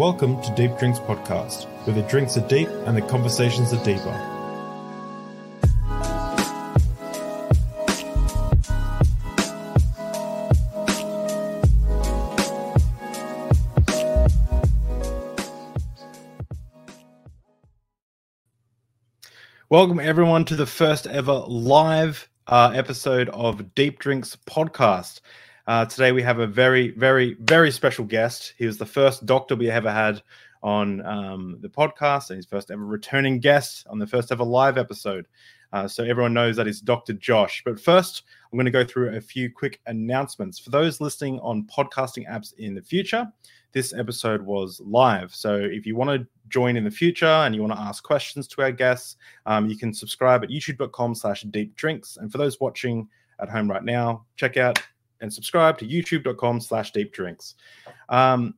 Welcome to Deep Drinks Podcast, where the drinks are deep and the conversations are deeper. Welcome, everyone, to the first ever live uh, episode of Deep Drinks Podcast. Uh, today, we have a very, very, very special guest. He was the first doctor we ever had on um, the podcast, and his first ever returning guest on the first ever live episode. Uh, so everyone knows that is Dr. Josh. But first, I'm going to go through a few quick announcements. For those listening on podcasting apps in the future, this episode was live. So if you want to join in the future and you want to ask questions to our guests, um, you can subscribe at youtube.com slash deep drinks. And for those watching at home right now, check out and subscribe to youtube.com slash deep drinks. Um,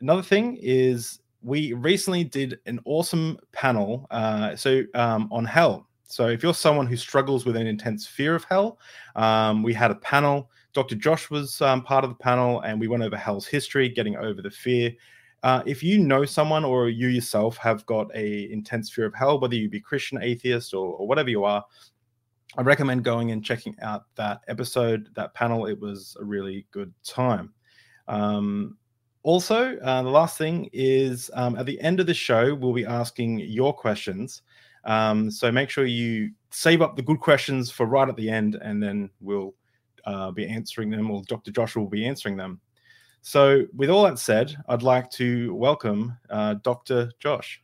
another thing is we recently did an awesome panel uh, so um, on hell so if you're someone who struggles with an intense fear of hell, um, we had a panel. Dr. Josh was um, part of the panel, and we went over hell's history, getting over the fear. Uh, if you know someone or you yourself have got a intense fear of hell, whether you be Christian, atheist, or, or whatever you are, I recommend going and checking out that episode, that panel. It was a really good time. Um, also, uh, the last thing is um, at the end of the show, we'll be asking your questions. Um, so make sure you save up the good questions for right at the end, and then we'll uh, be answering them, or Dr. Joshua will be answering them. So, with all that said, I'd like to welcome uh, Dr. Josh.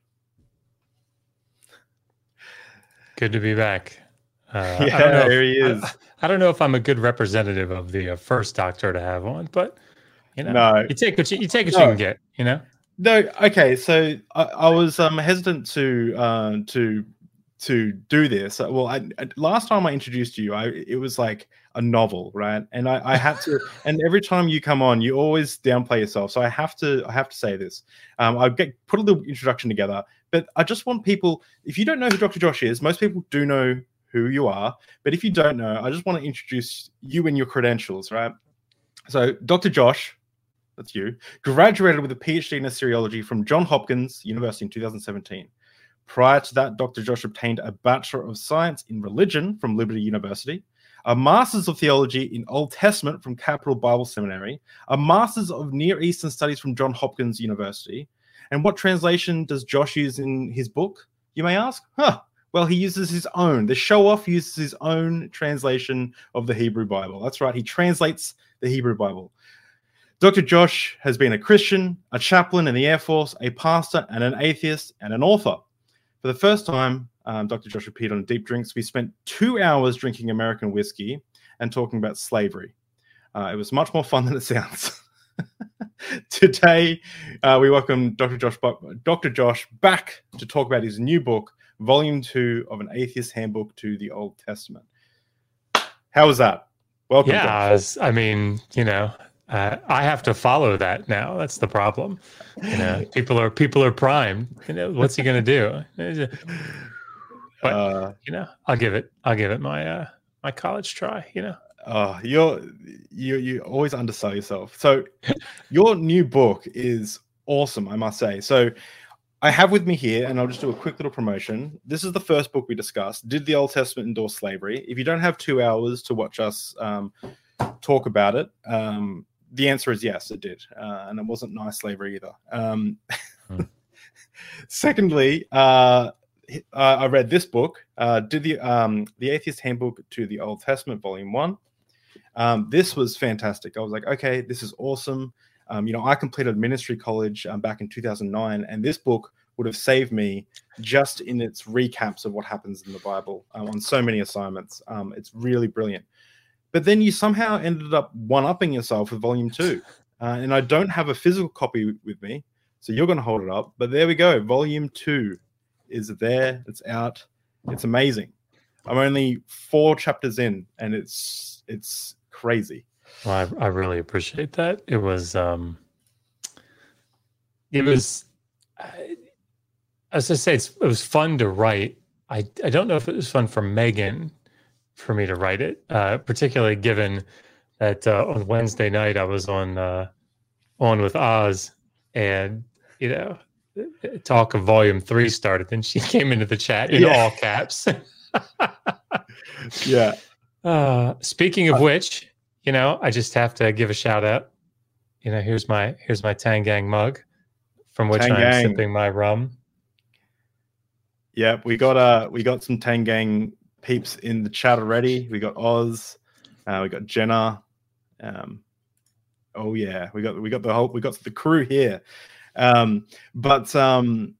Good to be back. Uh, yeah, here he is. I, I, don't know if I'm a good representative of the uh, first doctor to have on, but you know, no. you take what you, you take what no. you can get. You know. No, okay. So I, I was um, hesitant to uh, to to do this. Uh, well, I, last time I introduced you, I it was like a novel, right? And I, I had to. and every time you come on, you always downplay yourself. So I have to. I have to say this. Um, I get put a little introduction together, but I just want people. If you don't know who Dr. Josh is, most people do know who you are. But if you don't know, I just want to introduce you and your credentials, right? So, Dr. Josh that's you, graduated with a PhD in Assyriology from John Hopkins University in 2017. Prior to that, Dr. Josh obtained a Bachelor of Science in Religion from Liberty University, a Master's of Theology in Old Testament from Capital Bible Seminary, a Master's of Near Eastern Studies from John Hopkins University. And what translation does Josh use in his book, you may ask? Huh. Well, he uses his own. The show off uses his own translation of the Hebrew Bible. That's right. He translates the Hebrew Bible. Dr. Josh has been a Christian, a chaplain in the Air Force, a pastor, and an atheist, and an author. For the first time, um, Dr. Josh appeared on Deep Drinks. We spent two hours drinking American whiskey and talking about slavery. Uh, it was much more fun than it sounds. Today, uh, we welcome Dr. Josh, Dr. Josh back to talk about his new book, Volume Two of an Atheist Handbook to the Old Testament. How was that? Welcome. Yeah, I mean, you know, uh, I have to follow that now. That's the problem. You know, people are people are primed. You know, what's he going to do? But uh, you know, I'll give it. I'll give it my uh, my college try. You know. Uh, you're you you always undersell yourself. So, your new book is awesome, I must say. So, I have with me here, and I'll just do a quick little promotion. This is the first book we discussed. Did the Old Testament endorse slavery? If you don't have two hours to watch us um, talk about it, um, the answer is yes, it did, uh, and it wasn't nice slavery either. Um, hmm. Secondly, uh, I read this book, uh, did the um, the Atheist Handbook to the Old Testament, Volume One. Um, this was fantastic. I was like, okay, this is awesome. Um, you know, I completed ministry college um, back in 2009, and this book would have saved me just in its recaps of what happens in the Bible um, on so many assignments. Um, it's really brilliant but then you somehow ended up one upping yourself with volume two. Uh, and I don't have a physical copy with me, so you're going to hold it up. But there we go. Volume two is there. It's out. It's amazing. I'm only four chapters in, and it's it's crazy. Well, I, I really appreciate that. It was um, it was I, as I say, it was fun to write. I I don't know if it was fun for Megan for me to write it, uh, particularly given that uh, on Wednesday night I was on uh, on with Oz, and you know, talk of volume three started, then she came into the chat in yeah. all caps. yeah. Uh, speaking of uh, which, you know, I just have to give a shout out. You know, here's my here's my Tangang mug, from which Tangang. I'm sipping my rum. Yeah, we got uh we got some Tangang peeps in the chat already. We got Oz, uh, we got Jenna. Um, oh yeah, we got we got the whole we got the crew here. Um, but um,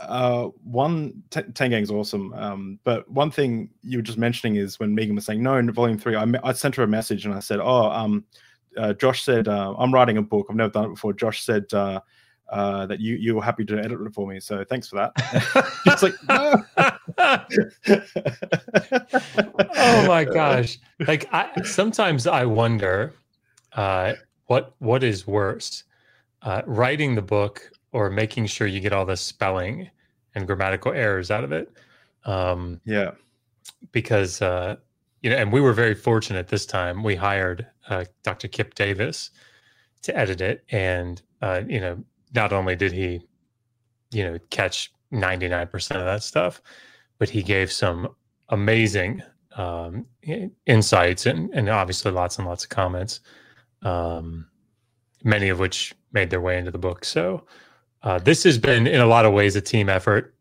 uh, one T- Tangang's awesome. Um, but one thing you were just mentioning is when Megan was saying no in volume three, I, I sent her a message and I said, oh, um, uh, Josh said uh, I'm writing a book. I've never done it before. Josh said uh, uh, that you you were happy to edit it for me. So thanks for that. it's like, oh my gosh! Like I sometimes I wonder uh, what what is worse, uh, writing the book or making sure you get all the spelling and grammatical errors out of it. Um, yeah, because uh, you know, and we were very fortunate this time. We hired uh, Dr. Kipp Davis to edit it, and uh, you know not only did he, you know, catch 99% of that stuff, but he gave some amazing um, insights and, and obviously lots and lots of comments, um, many of which made their way into the book. So uh, this has been, in a lot of ways, a team effort.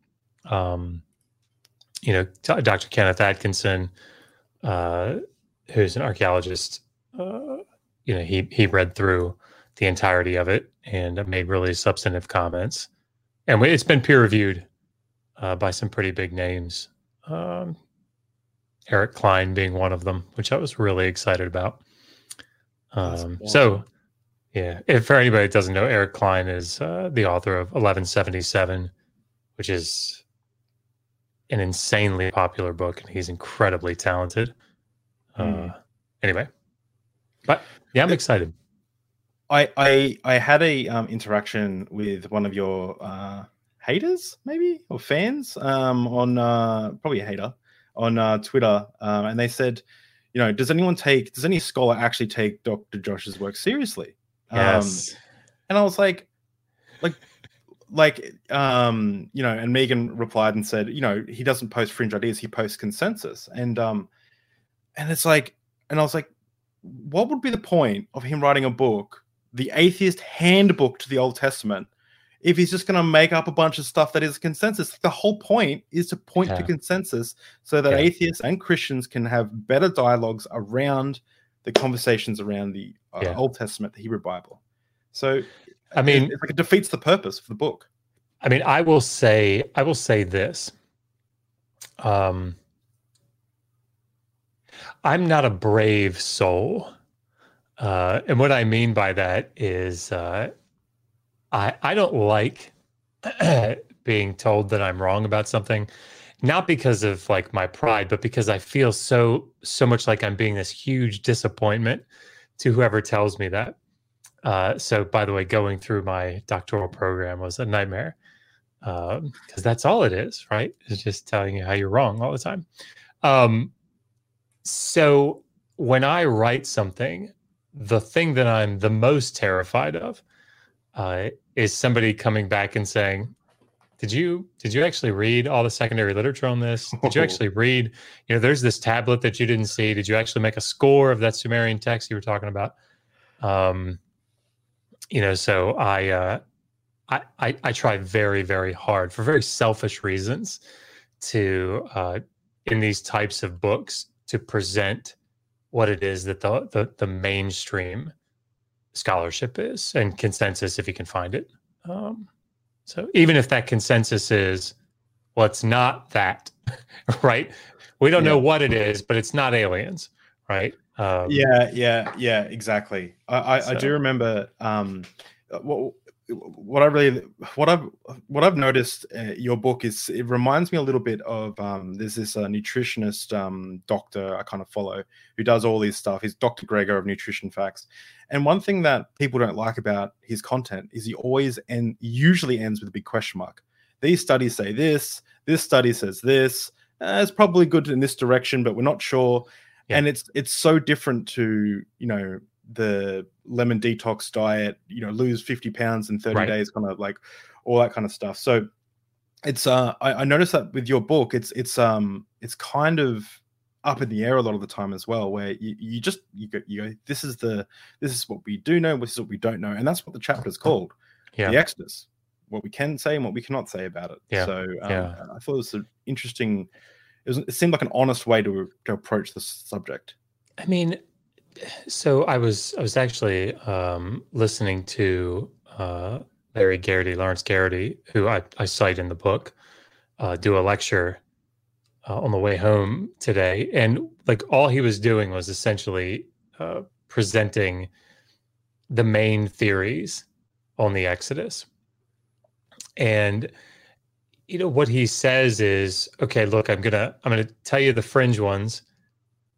Um, you know, t- Dr. Kenneth Atkinson, uh, who's an archaeologist, uh, you know, he he read through the entirety of it and made really substantive comments. And it's been peer reviewed uh, by some pretty big names. Um, Eric Cline being one of them, which I was really excited about. Um, so, yeah, if for anybody that doesn't know, Eric Cline is uh, the author of 1177, which is an insanely popular book, and he's incredibly talented. Mm. Uh, anyway, but yeah, I'm excited. I I I had a um, interaction with one of your uh, haters, maybe or fans, um, on uh, probably a hater on uh, Twitter, um, and they said, you know, does anyone take, does any scholar actually take Dr. Josh's work seriously? Um, yes. Um, and I was like, like, like, um, you know, and Megan replied and said, you know, he doesn't post fringe ideas, he posts consensus, and um, and it's like, and I was like, what would be the point of him writing a book the atheist handbook to the Old Testament if he's just going to make up a bunch of stuff that is consensus. The whole point is to point yeah. to consensus so that yeah. atheists and Christians can have better dialogues around the conversations around the uh, yeah. Old Testament, the Hebrew Bible. So, I mean, it, like it defeats the purpose of the book. I mean, I will say, I will say this. Um, I'm not a brave soul uh, and what I mean by that is, uh, I I don't like being told that I'm wrong about something, not because of like my pride, but because I feel so so much like I'm being this huge disappointment to whoever tells me that. Uh, so, by the way, going through my doctoral program was a nightmare because um, that's all it is, right? It's just telling you how you're wrong all the time. Um, so, when I write something, the thing that I'm the most terrified of uh, is somebody coming back and saying, "Did you did you actually read all the secondary literature on this? Did you actually read? You know, there's this tablet that you didn't see. Did you actually make a score of that Sumerian text you were talking about?" Um, you know, so I, uh, I I I try very very hard for very selfish reasons to uh, in these types of books to present what it is that the, the, the mainstream scholarship is and consensus if you can find it. Um, so even if that consensus is, well, it's not that, right? We don't yeah. know what it is, but it's not aliens, right? Um, yeah, yeah, yeah, exactly. I, I, so. I do remember um, what what I really what I've what I've noticed uh, your book is it reminds me a little bit of um, there's this uh, nutritionist um, doctor I kind of follow who does all this stuff. He's Dr. Greger of Nutrition Facts, and one thing that people don't like about his content is he always and usually ends with a big question mark. These studies say this. This study says this. Uh, it's probably good in this direction, but we're not sure. Yeah. And it's it's so different to you know the lemon detox diet, you know, lose 50 pounds in 30 right. days, kind of like all that kind of stuff. So it's uh I, I noticed that with your book, it's it's um it's kind of up in the air a lot of the time as well, where you, you just you go you go this is the this is what we do know, this is what we don't know, and that's what the chapter is called, Yeah. the Exodus, what we can say and what we cannot say about it. Yeah, So um, yeah. I thought it was an interesting. It, was, it seemed like an honest way to to approach this subject. I mean, so I was I was actually um, listening to uh, Larry Geraty, Lawrence Geraty, who I, I cite in the book, uh, do a lecture uh, on the way home today, and like all he was doing was essentially uh, presenting the main theories on the Exodus, and you know what he says is, okay, look, I'm gonna I'm gonna tell you the fringe ones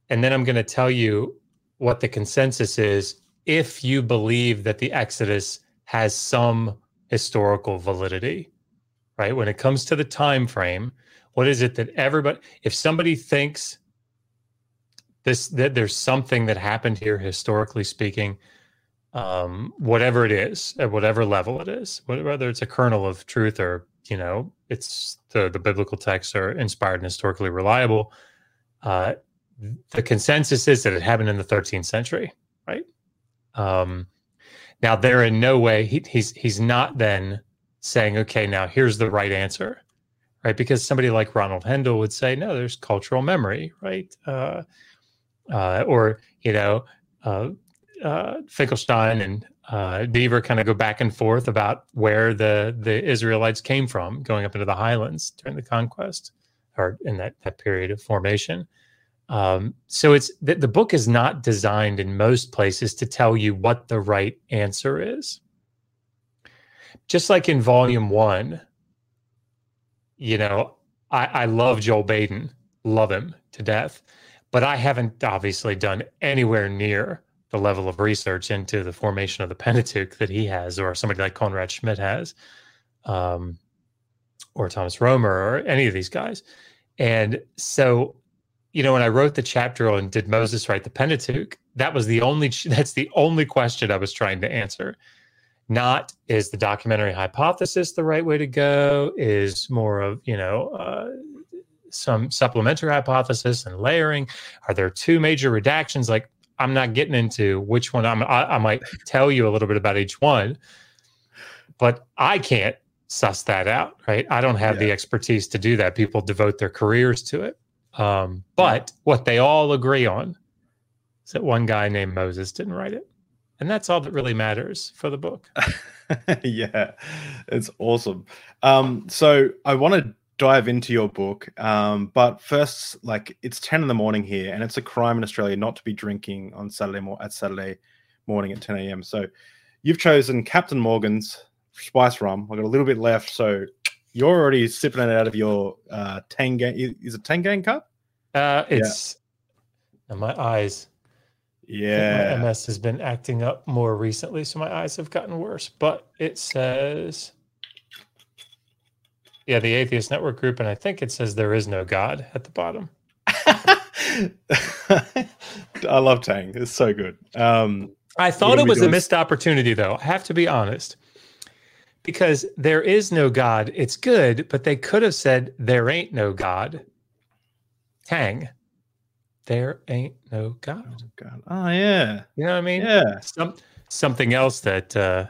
and then I'm to tell you what the consensus is if you believe that the Exodus has some historical validity, right? When it comes to the time frame, what is it that everybody if somebody thinks this that there's something that happened here historically speaking, um, whatever it is, at whatever level it is, whether it's a kernel of truth or you know it's the the biblical texts are inspired and historically reliable, uh, the consensus is that it happened in the 13th century, right? Um, now they're in no way he, he's he's not then saying, okay, now here's the right answer, right? Because somebody like Ronald Hendel would say, no, there's cultural memory, right? Uh, uh, or you know, uh, uh, Finkelstein and uh, Dever kind of go back and forth about where the the Israelites came from, going up into the highlands during the conquest or in that that period of formation. Um, so it's the, the book is not designed in most places to tell you what the right answer is. Just like in volume one, you know, I, I love Joel Baden, love him to death, but I haven't obviously done anywhere near the level of research into the formation of the Pentateuch that he has, or somebody like Konrad Schmid has, um, or Thomas Romer, or any of these guys. And so you know, when I wrote the chapter on did Moses write the Pentateuch, that was the only that's the only question I was trying to answer. Not is the documentary hypothesis the right way to go? Is more of you know uh, some supplementary hypothesis and layering? Are there two major redactions? Like I'm not getting into which one. I'm, I, I might tell you a little bit about each one, but I can't suss that out, right? I don't have the expertise to do that. People devote their careers to it. Um, but what they all agree on is that one guy named Moses didn't write it. And that's all that really matters for the book. yeah, it's awesome. Um, so I want to dive into your book, um, but first, like it's ten in the morning here, and it's a crime in Australia not to be drinking on Saturday mo- at Saturday morning at ten a.m. So you've chosen Captain Morgan's spice rum. I've got a little bit left, so you're already sipping it out of your uh, Tangang. Is it Tangang cup? Uh, it's and my eyes. Yeah. My MS has been acting up more recently, so my eyes have gotten worse. But it says, yeah, the Atheist Network Group, and I think it says there is no God at the bottom. I love Tang. It's so good. Um, I thought it was a missed opportunity, though. I have to be honest. Because there is no God. It's good, but they could have said, there ain't no God. Tang. There ain't no God. oh God. Oh yeah. You know what I mean? Yeah. Some, something else that uh,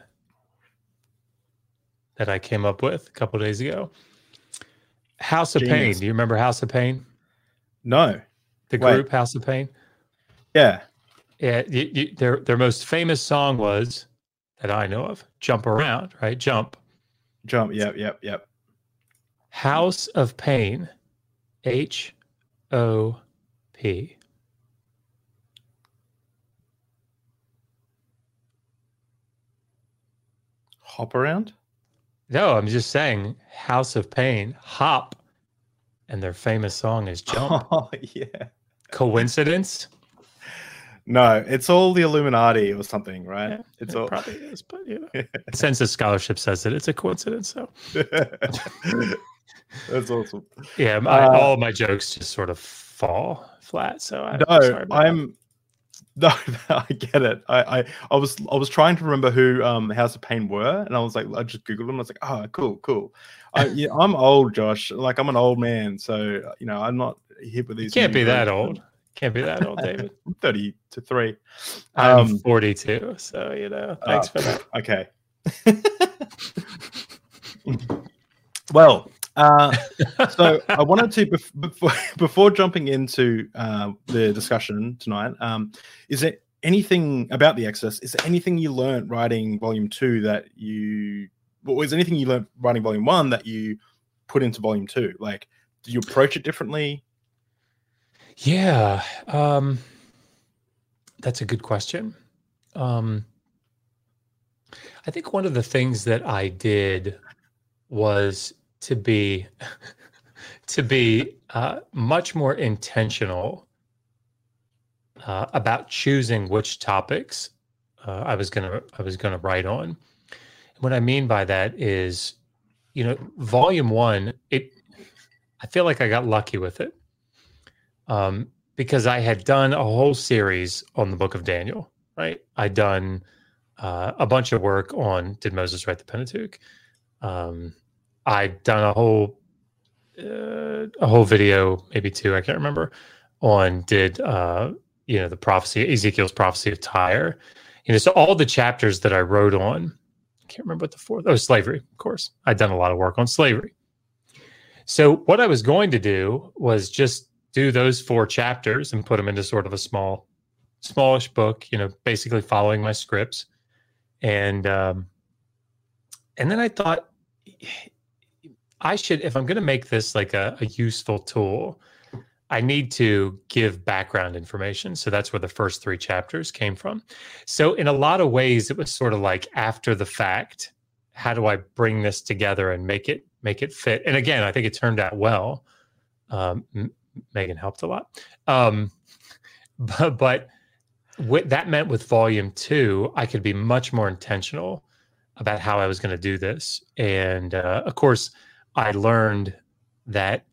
that I came up with a couple days ago. House of Pain. Do you remember House of Pain? No. The Wait. group House of Pain? Yeah. Yeah, you, you, their their most famous song was that I know of, "Jump Around," right? Jump. Jump. Yep. Yep. Yep. House of Pain, H O P. Hop around. No, I'm just saying House of Pain, Hop, and their famous song is Jump. Oh yeah. Coincidence? No, it's all the Illuminati or something, right? Yeah, it's it all. probably is, but you know, census scholarship says that it's a coincidence. So That's awesome. yeah, my, Uh, all my jokes just sort of fall flat. So I, No, I'm sorry. I'm. No, I get it. I, I, I was I was trying to remember who um House of Pain were, and I was like, I just googled them. I was like, oh, cool, cool. I, yeah, I'm old, Josh. Like I'm an old man, so you know I'm not hip with these. You can't be that old. Can't be that old, David. I'm 30 to three. I'm um, 42, so you know. Thanks uh, for that. Okay. well, uh, so I wanted to before before jumping into uh, the discussion tonight. Um, is there anything about the Exodus? Is there anything you learned writing Volume Two that you? Was anything you learned writing Volume One that you put into Volume Two? Like, did you approach it differently? Yeah, um, that's a good question. Um, I think one of the things that I did was to be to be uh, much more intentional uh, about choosing which topics uh, I was gonna I was gonna write on. What I mean by that is, you know, volume one, it I feel like I got lucky with it. Um, because I had done a whole series on the book of Daniel, right? I'd done uh, a bunch of work on Did Moses Write the Pentateuch? Um, I'd done a whole uh, a whole video, maybe two, I can't remember, on did uh, you know the prophecy Ezekiel's prophecy of Tyre. You know, so all the chapters that I wrote on, I can't remember what the fourth. Oh, slavery, of course. I'd done a lot of work on slavery. So what I was going to do was just do those four chapters and put them into sort of a small, smallish book. You know, basically following my scripts, and um, and then I thought I should, if I'm going to make this like a, a, useful tool, I need to give background information. So that's where the first three chapters came from. So, in a lot of ways, it was sort of like after the fact. How do I bring this together and make it make it fit? And again, I think it turned out well. Um, Megan helped a lot, um, but, but what that meant with volume two, I could be much more intentional about how I was going to do this. And uh, of course, I learned that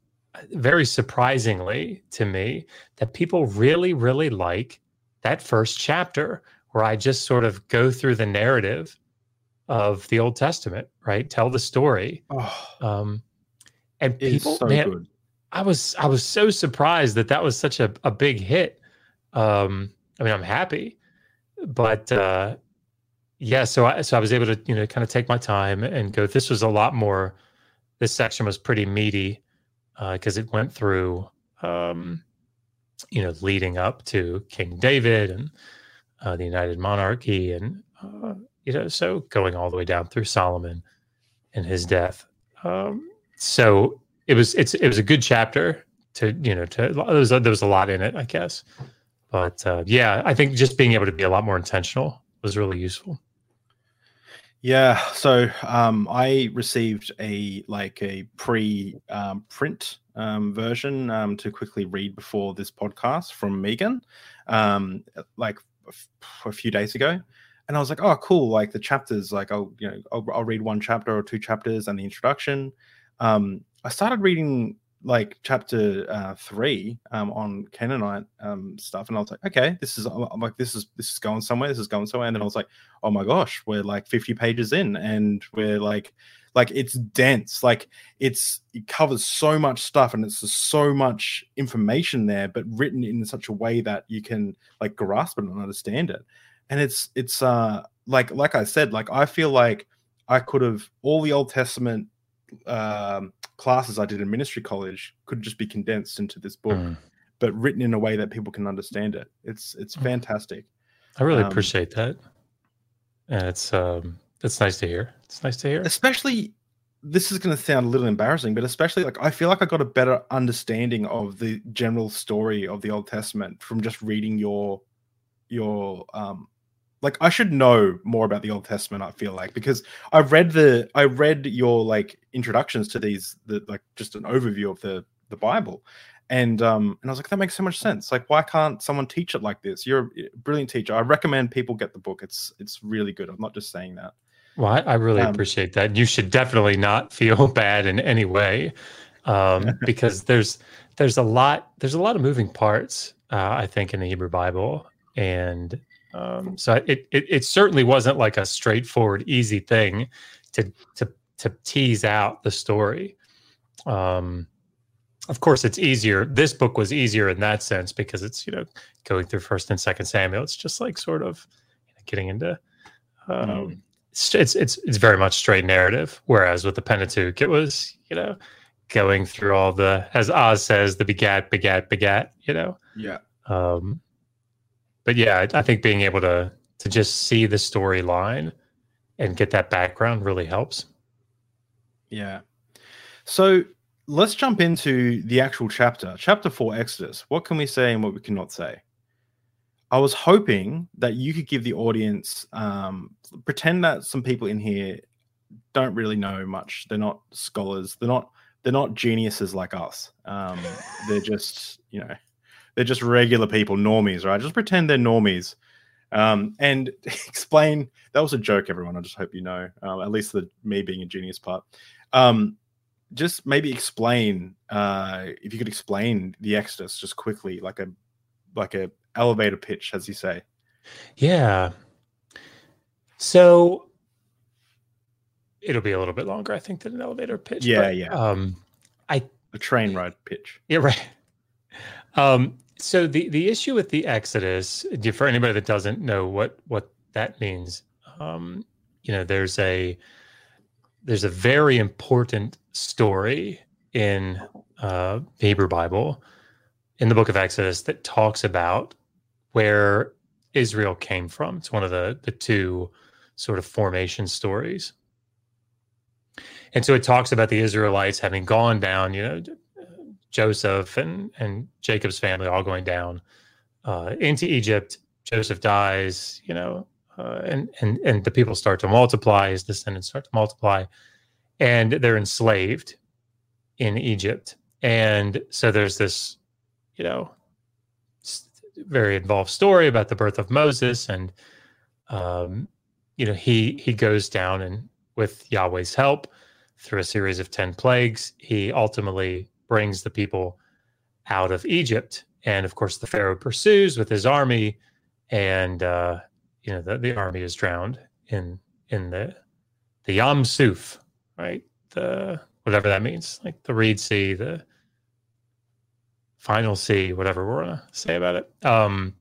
very surprisingly to me that people really, really like that first chapter where I just sort of go through the narrative of the Old Testament, right? Tell the story. Oh, um, and people, so man, good. I was I was so surprised that that was such a, a big hit. Um, I mean, I'm happy, but uh, yeah. So I so I was able to you know kind of take my time and go. This was a lot more this section was pretty meaty because uh, it went through, um, you know, leading up to King David and uh, the United Monarchy, and uh, you know, so going all the way down through Solomon and his death. Um, so it was it's it was a good chapter to you know to there was there was a lot in it, I guess. But uh, yeah, I think just being able to be a lot more intentional was really useful. Yeah, so um, I received a like a pre um, print um, version um, to quickly read before this podcast from Megan, um, like a few days ago, and I was like, oh, cool! Like the chapters, like I'll you know I'll, I'll read one chapter or two chapters and the introduction. Um, I started reading like chapter uh, three um, on Canaanite um, stuff, and I was like, okay, this is I'm like this is this is going somewhere, this is going somewhere, and then I was like, oh my gosh, we're like 50 pages in, and we're like, like it's dense, like it's it covers so much stuff, and it's just so much information there, but written in such a way that you can like grasp it and understand it, and it's it's uh like like I said, like I feel like I could have all the Old Testament um, classes I did in ministry college could just be condensed into this book, mm. but written in a way that people can understand it. It's it's mm. fantastic. I really um, appreciate that, and it's um, it's nice to hear. It's nice to hear, especially. This is going to sound a little embarrassing, but especially like I feel like I got a better understanding of the general story of the Old Testament from just reading your your um like I should know more about the Old Testament. I feel like because I read the I read your like introductions to these the like just an overview of the the Bible, and um and I was like that makes so much sense. Like why can't someone teach it like this? You're a brilliant teacher. I recommend people get the book. It's it's really good. I'm not just saying that. Well, I, I really um, appreciate that. You should definitely not feel bad in any way, um, because there's there's a lot there's a lot of moving parts. Uh, I think in the Hebrew Bible, and um, so it, it it certainly wasn't like a straightforward, easy thing to to to tease out the story. Um, of course, it's easier. This book was easier in that sense because it's you know going through First and Second Samuel. It's just like sort of getting into. Um, mm. it's, it's it's it's very much straight narrative. Whereas with the Pentateuch, it was you know going through all the as Oz says the begat begat begat. You know. Yeah. Um, but yeah, I think being able to to just see the storyline and get that background really helps. Yeah. So let's jump into the actual chapter. Chapter four, Exodus. What can we say and what we cannot say? I was hoping that you could give the audience, um, pretend that some people in here don't really know much. They're not scholars. They're not. They're not geniuses like us. Um, they're just, you know, they're just regular people, normies, right? Just pretend they're normies, um, and explain. That was a joke, everyone. I just hope you know. Um, at least the me being a genius part. Um, just maybe explain uh, if you could explain the Exodus just quickly, like a like a elevator pitch, as you say. Yeah. So it'll be a little bit longer, I think, than an elevator pitch. Yeah, but, yeah. Um, I a train ride pitch. Yeah, right. Um, so the the issue with the Exodus, for anybody that doesn't know what what that means, um, you know, there's a there's a very important story in uh, the Hebrew Bible, in the book of Exodus, that talks about where Israel came from. It's one of the the two sort of formation stories. And so it talks about the Israelites having gone down, you know, Joseph and and Jacob's family all going down uh, into Egypt. Joseph dies, you know, uh, and and and the people start to multiply. His descendants start to multiply, and they're enslaved in Egypt. And so there's this, you know, very involved story about the birth of Moses, and um, you know he he goes down and with Yahweh's help through a series of ten plagues, he ultimately brings the people out of Egypt. And of course, the Pharaoh pursues with his army, and uh, you know the, the army is drowned in in the the Yam Suf, right? The whatever that means, like the Reed Sea, the final sea, whatever we're gonna say about it. Um,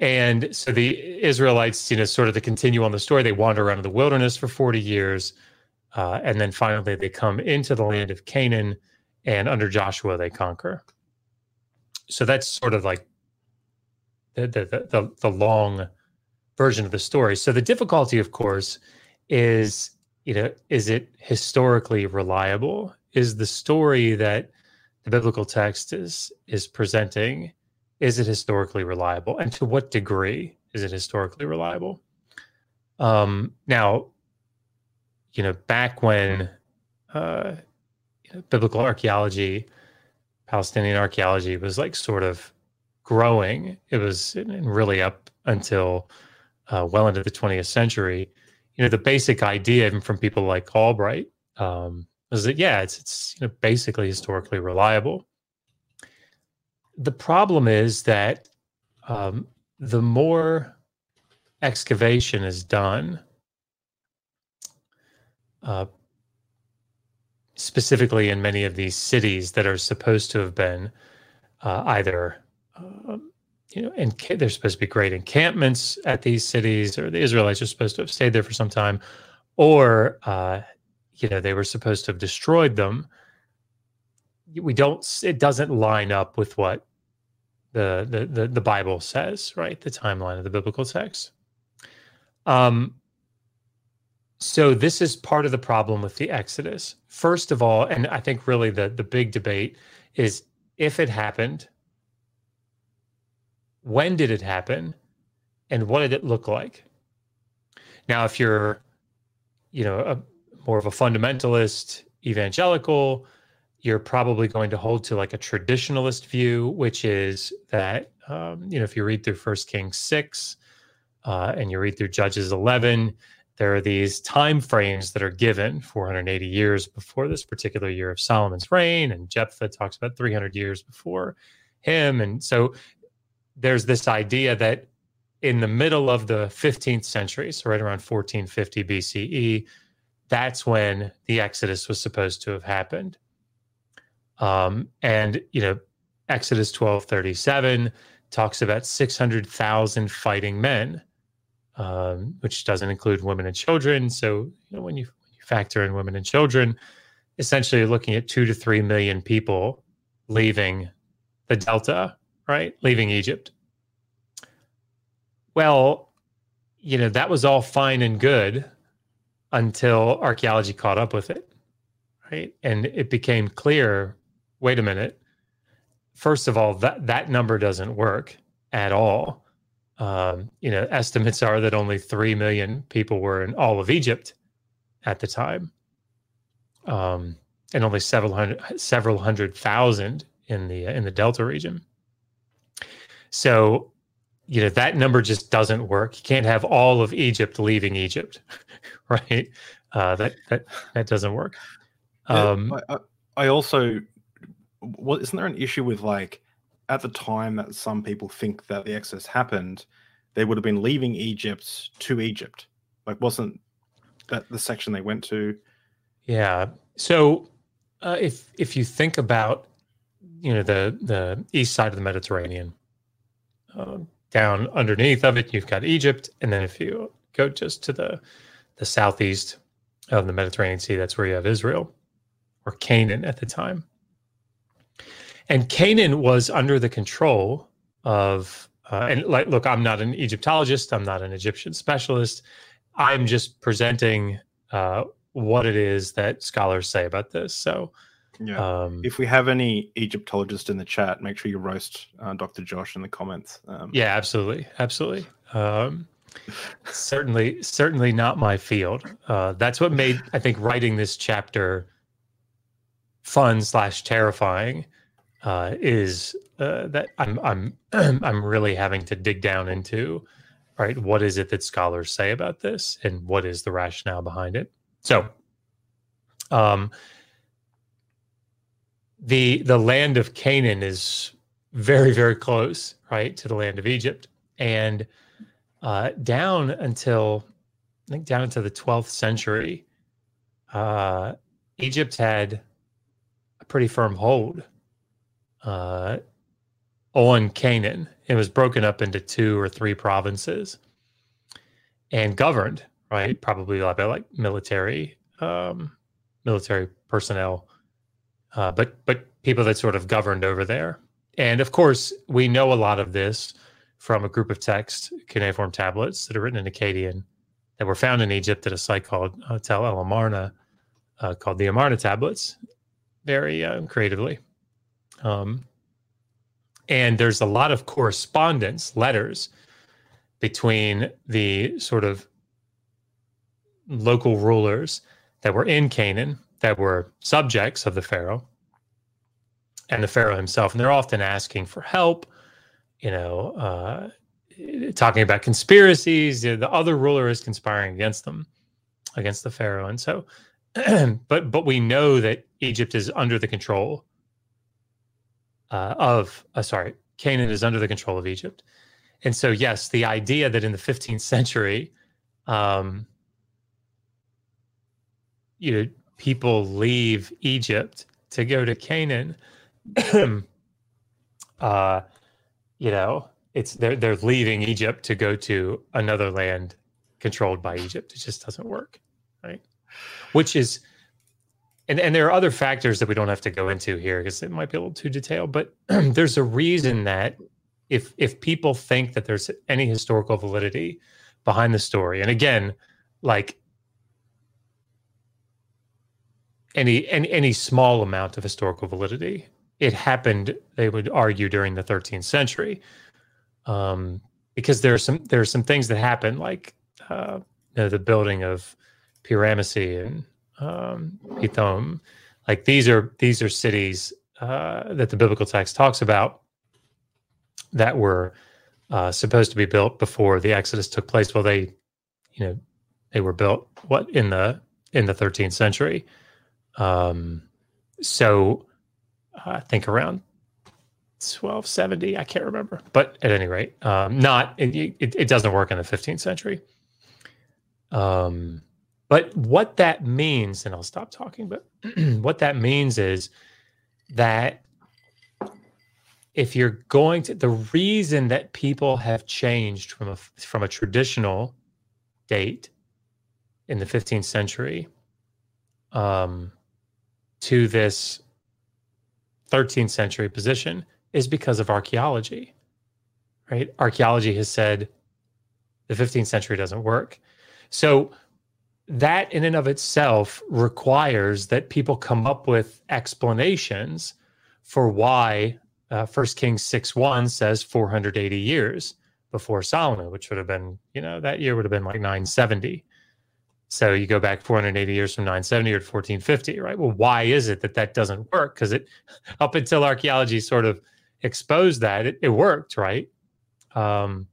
and so the Israelites, you know, sort of to continue on the story, they wander around in the wilderness for 40 years. Uh, and then finally they come into the land of Canaan and under Joshua they conquer. So that's sort of like the the the, the long version of the story. So the difficulty, of course, is you know is it historically reliable? Is the story that the biblical text is is presenting is it historically reliable, and to what degree is it historically reliable? Um, now, you know, back when uh, biblical archaeology, Palestinian archaeology was like sort of growing. It was really up until uh, well into the 20th century. You know, the basic idea, even from people like Albright, um, was that yeah, it's it's you know basically historically reliable. The problem is that um, the more excavation is done, uh, specifically in many of these cities that are supposed to have been uh, either um, you know and there's supposed to be great encampments at these cities or the israelites are supposed to have stayed there for some time or uh, you know they were supposed to have destroyed them. We don't it doesn't line up with what the the the, the bible says right? The timeline of the biblical text. Um so this is part of the problem with the Exodus. First of all, and I think really the the big debate is if it happened, when did it happen, and what did it look like? Now, if you're, you know, a, more of a fundamentalist evangelical, you're probably going to hold to like a traditionalist view, which is that um, you know if you read through First Kings six uh, and you read through Judges eleven there are these time frames that are given 480 years before this particular year of Solomon's reign, and Jephthah talks about 300 years before him. And so there's this idea that in the middle of the 15th century, so right around 1450 BCE, that's when the Exodus was supposed to have happened. Um, and you know, Exodus 1237 talks about 600,000 fighting men, um, which doesn't include women and children. So you know, when you, when you factor in women and children, essentially looking at two to three million people leaving the Delta, right? Leaving Egypt. Well, you know, that was all fine and good until archaeology caught up with it, right? And it became clear wait a minute. First of all, that, that number doesn't work at all. Um, you know, estimates are that only 3 million people were in all of Egypt at the time. Um, and only several hundred several hundred thousand in the in the Delta region. So, you know, that number just doesn't work. You can't have all of Egypt leaving Egypt, right? Uh, that that that doesn't work. Um, I, I also, well, isn't there an issue with like at the time that some people think that the Exodus happened, they would have been leaving Egypt to Egypt. Like, wasn't that the section they went to? Yeah. So, uh, if if you think about, you know, the the east side of the Mediterranean, uh, down underneath of it, you've got Egypt, and then if you go just to the the southeast of the Mediterranean Sea, that's where you have Israel, or Canaan at the time. And Canaan was under the control of, uh, and like, look, I'm not an Egyptologist, I'm not an Egyptian specialist. I'm just presenting uh, what it is that scholars say about this. So, yeah. Um, if we have any Egyptologists in the chat, make sure you roast uh, Dr. Josh in the comments. Um, yeah, absolutely, absolutely. Um, certainly, certainly not my field. Uh, that's what made I think writing this chapter fun slash terrifying. Uh, is uh, that I'm I'm I'm really having to dig down into, right? What is it that scholars say about this, and what is the rationale behind it? So, um, the the land of Canaan is very very close, right, to the land of Egypt, and uh, down until I think down into the 12th century, uh, Egypt had a pretty firm hold uh, on Canaan. It was broken up into two or three provinces and governed, right? Probably by like military um, military personnel uh, but but people that sort of governed over there. And of course, we know a lot of this from a group of text cuneiform tablets that are written in Akkadian that were found in Egypt at a site called uh, Tel El Amarna, uh, called the Amarna tablets, very uh, creatively. Um, and there's a lot of correspondence, letters between the sort of local rulers that were in Canaan that were subjects of the Pharaoh and the Pharaoh himself. And they're often asking for help, you know, uh, talking about conspiracies. The other ruler is conspiring against them, against the Pharaoh. And so, but but we know that Egypt is under the control uh, of, uh, sorry, Canaan is under the control of Egypt. And so, yes, the idea that in the 15th century, um, you know, people leave Egypt to go to Canaan, uh, you know, it's they're they're leaving Egypt to go to another land controlled by Egypt. It just doesn't work, right? Which is, and and there are other factors that we don't have to go into here because it might be a little too detailed. But there's a reason that if if people think that there's any historical validity behind the story, and again, like any, any any small amount of historical validity. It happened, they would argue, during the 13th century, um, because there are some there are some things that happen, like uh, you know, the building of Piramesi and um, Pithom. Like these are these are cities uh, that the biblical text talks about that were uh, supposed to be built before the Exodus took place. Well, they, you know, they were built what in the in the 13th century. Um, so I think around 1270. I can't remember, but at any rate, um, not it, it, it doesn't work in the 15th century. Um, but what that means, and I'll stop talking, but what that means is that if you're going to the reason that people have changed from a from a traditional date in the 15th century um, to this 13th century position is because of archaeology right? Archaeology has said the 15th century doesn't work. So that in and of itself requires that people come up with explanations for why uh, First Kings six one says 480 years before Solomon, which would have been, you know, that year would have been like 970. So you go back 480 years from 970 or 1450, right? Well, why is it that that doesn't work? Because it, up until archaeology sort of exposed that, it, it worked, right? Um,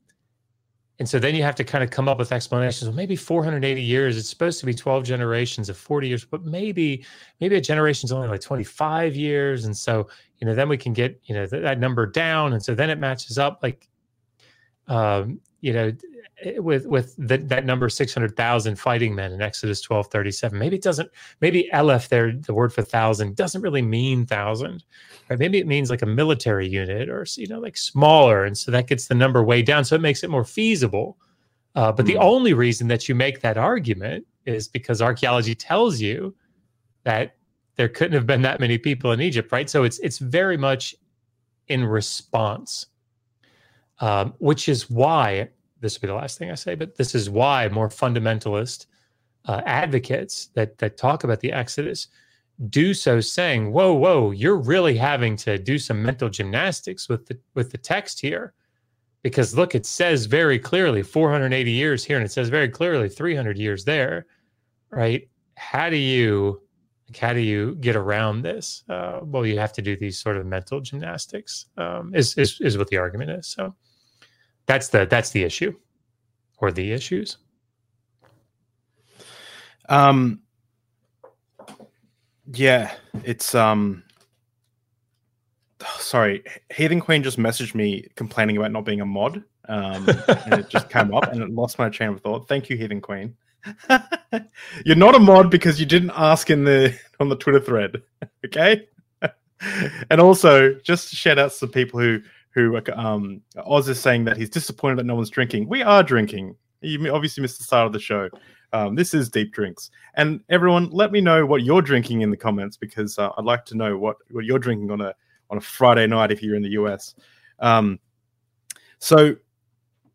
and so then you have to kind of come up with explanations. Well, maybe 480 years, it's supposed to be 12 generations of 40 years, but maybe maybe a generation is only like 25 years. And so, you know, then we can get, you know, th- that number down. And so then it matches up like um, you know, with with the, that number 600,000 fighting men in Exodus 12:37. Maybe it doesn't maybe Aleph there the word for thousand doesn't really mean thousand. Right? Maybe it means like a military unit or you know like smaller and so that gets the number way down so it makes it more feasible. Uh, but mm. the hmm. only reason that you make that argument is because archaeology tells you that there couldn't have been that many people in Egypt, right? So it's it's very much in response, um, which is why this will be the last thing I say, but this is why more fundamentalist uh, advocates that that talk about the Exodus do so saying, "Whoa, whoa, you're really having to do some mental gymnastics with the with the text here." Because look, it says very clearly 480 years here, and it says very clearly 300 years there, right? How do you like how do you get around this? Uh, well, you have to do these sort of mental gymnastics. Um, is is is what the argument is. So that's the that's the issue, or the issues. Um. Yeah, it's um. Sorry, Heathen Queen just messaged me complaining about not being a mod, um, and it just came up and it lost my chain of thought. Thank you, Heathen Queen. You're not a mod because you didn't ask in the on the Twitter thread. Okay. and also just shout out to people who who um Oz is saying that he's disappointed that no one's drinking. We are drinking. You obviously missed the start of the show. Um, this is deep drinks, and everyone, let me know what you're drinking in the comments because uh, I'd like to know what what you're drinking on a on a Friday night if you're in the US. Um, so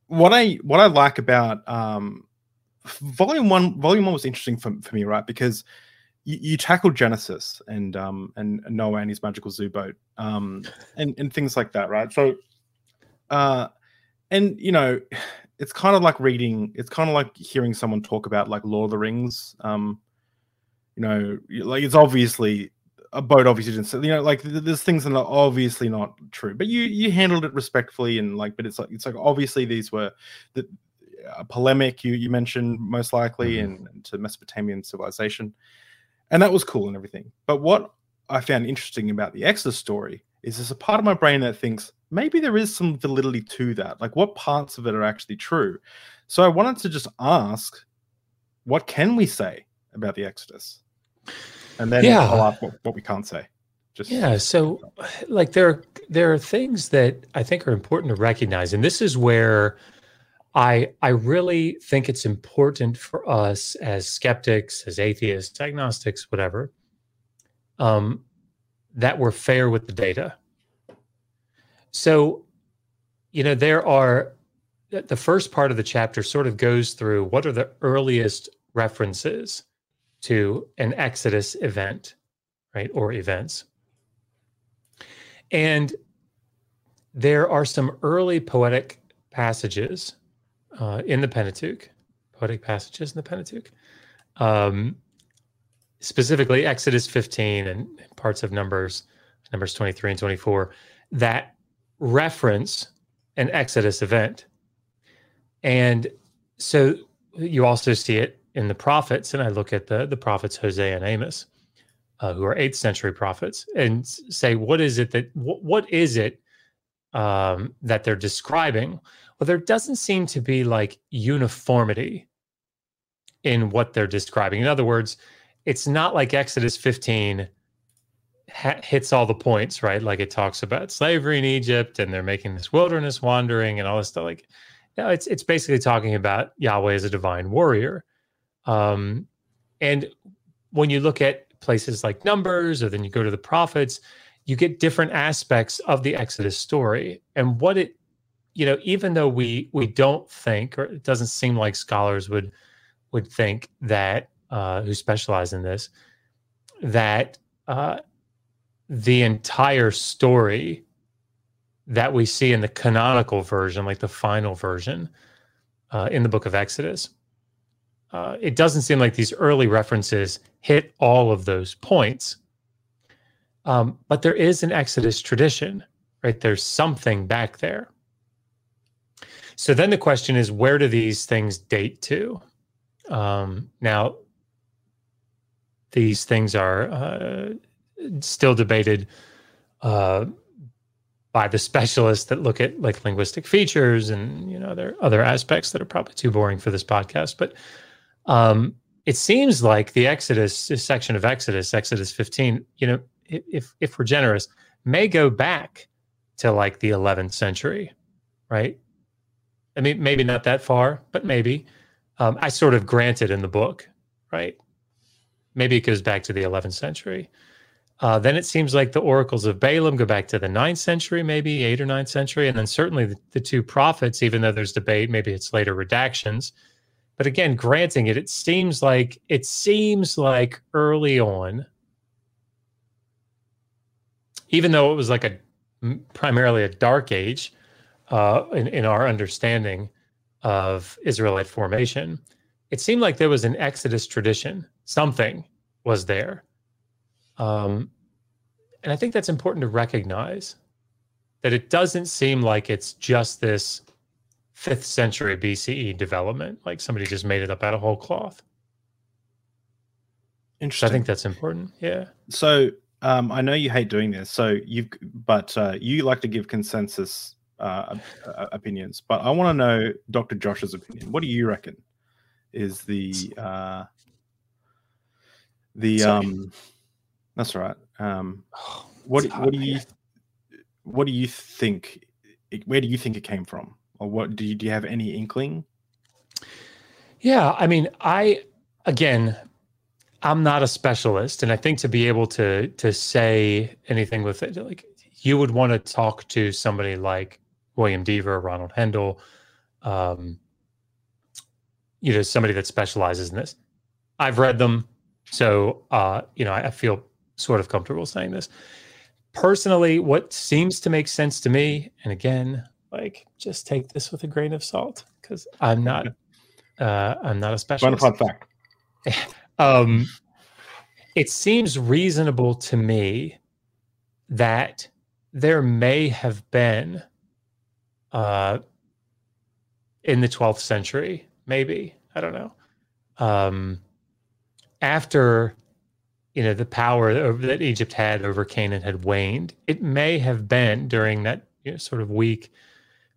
what I what I like about um, volume one, volume one was interesting for, for me, right? Because you, you tackled Genesis and um and Noah and his magical zoo boat, um, and and things like that, right? So, uh, and you know, it's kind of like reading. It's kind of like hearing someone talk about like Lord of the Rings. Um, you know, like it's obviously a boat obviously didn't you know like there's things that are obviously not true but you you handled it respectfully and like but it's like it's like obviously these were the a polemic you you mentioned most likely mm-hmm. and, to Mesopotamian civilization, and that was cool and everything. But what I found interesting about the Exodus story is there's a part of my brain that thinks maybe there is some validity to that. Like what parts of it are actually true? So I wanted to just ask, what can we say about the Exodus? And then yeah. I'll ask what, what we can't say. Just yeah. So like there there are things that I think are important to recognize, and this is where I I really think it's important for us as skeptics, as atheists, agnostics, whatever, um, that we're fair with the data. So, you know, there are the first part of the chapter sort of goes through what are the earliest references to an Exodus event, right, or events. And there are some early poetic passages uh, in the Pentateuch, poetic passages in the Pentateuch, um, specifically Exodus 15 and parts of Numbers, Numbers 23 and 24, that reference an Exodus event. And so you also see it in the prophets, and I look at the the prophets Hosea and Amos, uh, who are eighth century prophets, and say, what is it that what, what is it um, that they're describing, well, there doesn't seem to be like uniformity in what they're describing. In other words, it's not like Exodus 15 ha- hits all the points, right? Like it talks about slavery in Egypt and they're making this wilderness wandering and all this stuff. Like, know, it's it's basically talking about Yahweh as a divine warrior. Um, and when you look at places like Numbers, or then you go to the prophets, you get different aspects of the Exodus story and what it, you know, even though we we don't think, or it doesn't seem like scholars would would think that uh, who specialize in this that uh, the entire story that we see in the canonical version, like the final version uh, in the book of Exodus, uh, it doesn't seem like these early references hit all of those points. Um, but there is an Exodus tradition, right? There's something back there. So then the question is, where do these things date to? Um, now, these things are uh, still debated uh, by the specialists that look at like linguistic features and you know there are other aspects that are probably too boring for this podcast but um, it seems like the exodus this section of exodus exodus 15 you know if if we're generous may go back to like the 11th century right i mean maybe not that far but maybe um, i sort of granted in the book right maybe it goes back to the 11th century uh, then it seems like the oracles of Balaam go back to the 9th century, maybe eight or 9th century, and then certainly the, the, two prophets. Even though there's debate, maybe it's later redactions. But again, granting it, it seems like it seems like early on, even though it was like a primarily a dark age uh, in, in our understanding of Israelite formation, it seemed like there was an Exodus tradition. Something was there um, and I think that's important to recognize that it doesn't seem like it's just this fifth century BCE development, like somebody just made it up out of whole cloth. Interesting. I think that's important. Yeah. So um, I know you hate doing this, so you've, but uh, you like to give consensus uh, opinions. But I want to know Dr. Josh's opinion. What do you reckon is the uh, the Sorry. um that's right. Um, oh, what what do you what do you think? Where do you think it came from, or what do you do? You have any inkling? Yeah, I mean, I again, I'm not a specialist, and I think to be able to to say anything with it, like you would want to talk to somebody like William Dever, Ronald Hendel, um, you know, somebody that specializes in this. I've read them, so uh, you know, I, I feel sort of comfortable saying this. Personally, what seems to make sense to me, and again, like just take this with a grain of salt because I'm not, uh, I'm not a specialist. Fun fact. um, it seems reasonable to me that there may have been, uh, in the 12th century, maybe I don't know, um, after you know the power that Egypt had over Canaan had waned. It may have been during that you know, sort of weak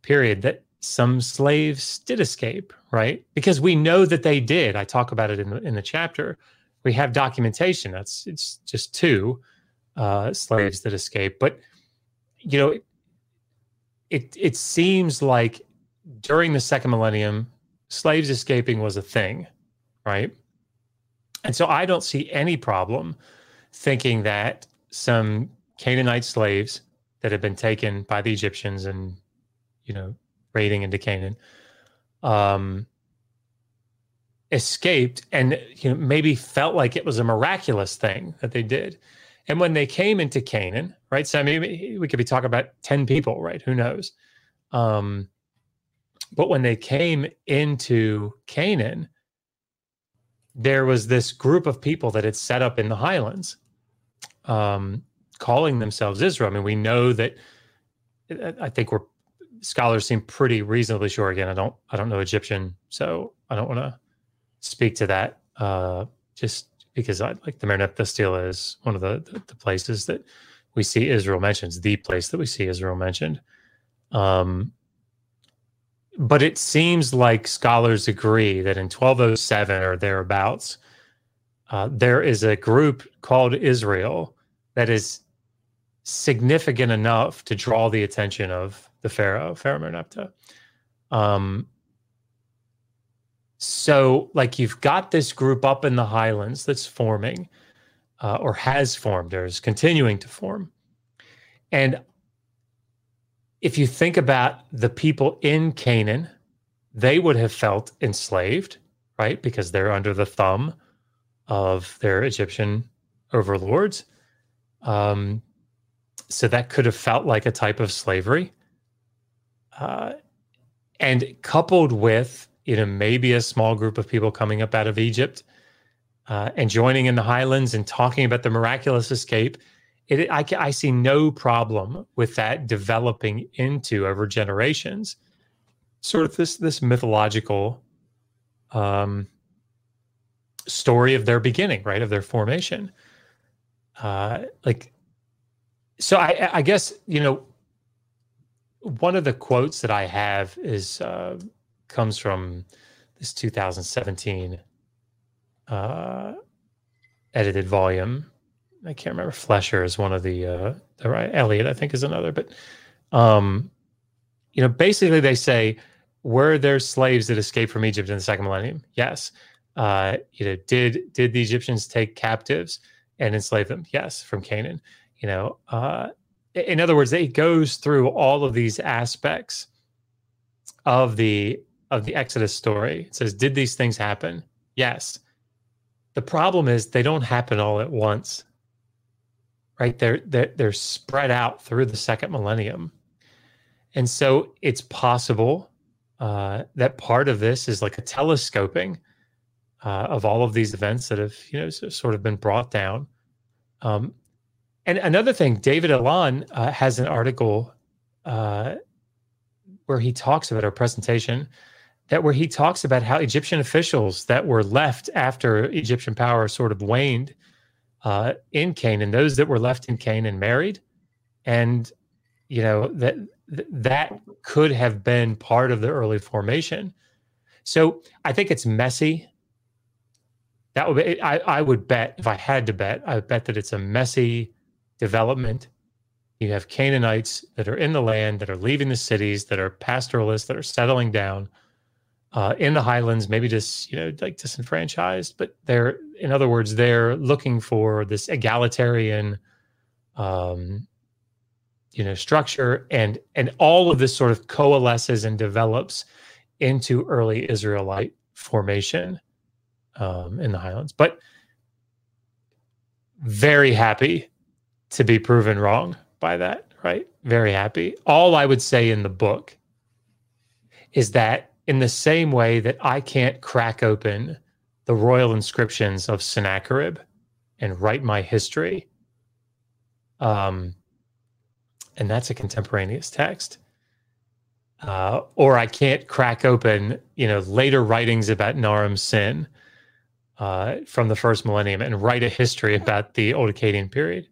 period that some slaves did escape, right? Because we know that they did. I talk about it in the, in the chapter. We have documentation. That's it's just two uh, slaves that escaped, but you know, it it seems like during the second millennium, slaves escaping was a thing, right? And so I don't see any problem thinking that some Canaanite slaves that had been taken by the Egyptians and, you know, raiding into Canaan, um, escaped and you know maybe felt like it was a miraculous thing that they did. And when they came into Canaan, right? So I mean, we could be talking about ten people, right? Who knows? Um, but when they came into Canaan, there was this group of people that had set up in the highlands um, calling themselves israel i mean we know that i think we're scholars seem pretty reasonably sure again i don't i don't know egyptian so i don't want to speak to that uh, just because i like the Merneptah Stela is one of the, the, the places that we see israel mentioned the place that we see israel mentioned Um, but it seems like scholars agree that in 1207 or thereabouts, uh, there is a group called Israel that is significant enough to draw the attention of the pharaoh, Pharaoh Merneptah. Um, so, like, you've got this group up in the highlands that's forming, uh, or has formed, or is continuing to form. And if you think about the people in Canaan, they would have felt enslaved, right? Because they're under the thumb of their Egyptian overlords. Um, so that could have felt like a type of slavery. Uh, and coupled with, you know, maybe a small group of people coming up out of Egypt uh, and joining in the highlands and talking about the miraculous escape it, I, I see no problem with that developing into over generations, sort of this this mythological um, story of their beginning, right, of their formation. Uh, like, so I, I guess you know, one of the quotes that I have is uh, comes from this 2017 uh, edited volume I can't remember. Flesher is one of the, uh, right. Elliot, I think, is another. But, um, you know, basically they say, were there slaves that escaped from Egypt in the second millennium? Yes. Uh, you know, did did the Egyptians take captives and enslave them? Yes, from Canaan. You know, uh, in other words, it goes through all of these aspects of the of the Exodus story. It says, did these things happen? Yes. The problem is they don't happen all at once right? They're, they're, they're spread out through the second millennium. And so it's possible uh, that part of this is like a telescoping uh, of all of these events that have, you know, sort of been brought down. Um, and another thing, David Alon uh, has an article uh, where he talks about our presentation that where he talks about how Egyptian officials that were left after Egyptian power sort of waned uh, in Canaan, those that were left in Canaan married, and you know that that could have been part of the early formation. So I think it's messy. That would be, I, I would bet if I had to bet, I would bet that it's a messy development. You have Canaanites that are in the land, that are leaving the cities, that are pastoralists, that are settling down uh, in the highlands, maybe just you know like disenfranchised, but they're in other words they're looking for this egalitarian, um, you know, structure, and and all of this sort of coalesces and develops into early Israelite formation um, in the highlands. But very happy to be proven wrong by that, right? Very happy. All I would say in the book is that in the same way that I can't crack open the royal inscriptions of Sennacherib and write my history. Um, and that's a contemporaneous text. Uh, or I can't crack open, you know, later writings about Naram Sin uh, from the first millennium and write a history about the Old Akkadian period.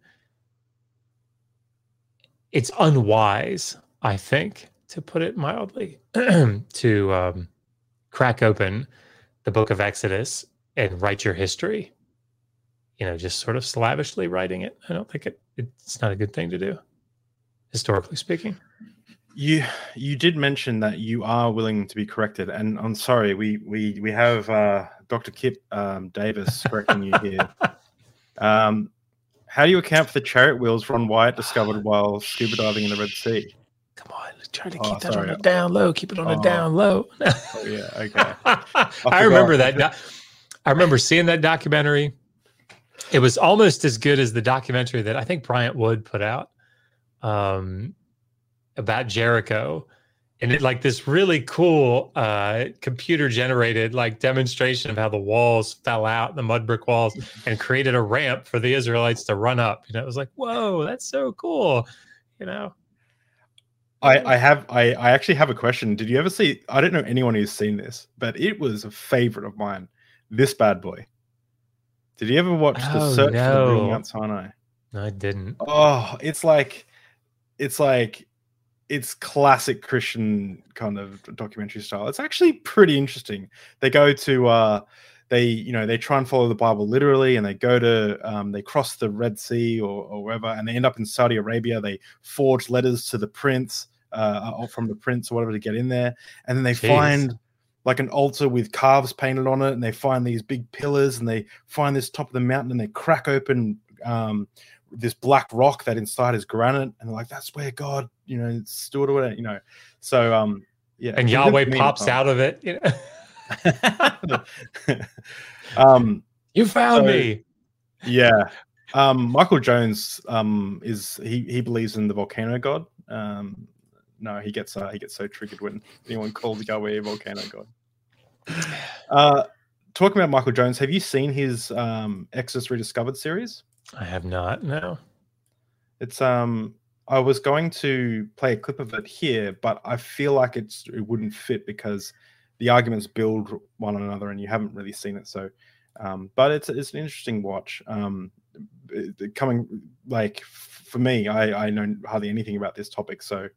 It's unwise, I think, to put it mildly, to um, crack open the book of Exodus and write your history. You know, just sort of slavishly writing it. I don't think it, it's not a good thing to do, historically speaking. You you did mention that you are willing to be corrected, and I'm sorry, we we we have uh, Dr. Kipp um, Davis correcting you here. Um, how do you account for the chariot wheels Ron Wyatt discovered while scuba diving in the Red Sea? Come on, try to oh, keep that on the down low. Keep it on the down low. oh, yeah, okay. I, I remember that. Do- I remember seeing that documentary. It was almost as good as the documentary that I think Bryant Wood put out um, about Jericho. And it like this really cool uh, computer generated like demonstration of how the walls fell out, the mud brick walls, and created a ramp for the Israelites to run up. You know, it was like, whoa, that's so cool. You know, I, I have I, I actually have a question. Did you ever see? I don't know anyone who's seen this, but it was a favorite of mine. This bad boy. Did you ever watch oh, the search no. for the Mount Sinai? No, I didn't. Oh, it's like, it's like, it's classic Christian kind of documentary style. It's actually pretty interesting. They go to uh they you know they try and follow the Bible literally, and they go to um, they cross the Red Sea or, or wherever, and they end up in Saudi Arabia. They forge letters to the prince uh, from the prince or whatever to get in there, and then they Jeez. find like an altar with calves painted on it, and they find these big pillars, and they find this top of the mountain, and they crack open um, this black rock that inside is granite, and they're like, "That's where God, you know, stood or whatever, you know." So, um, yeah, and Yahweh pops out of it. You know? um, you found so, me. Yeah. Um, Michael Jones um, is he he believes in the volcano god. Um, no, he gets uh, he gets so triggered when anyone calls Yahweh a volcano god. Uh, talking about Michael Jones, have you seen his um, Exodus Rediscovered series? I have not. No. It's um I was going to play a clip of it here, but I feel like it's it wouldn't fit because the arguments build one another, and you haven't really seen it. So, um, but it's it's an interesting watch. Um, coming like for me, I I know hardly anything about this topic, so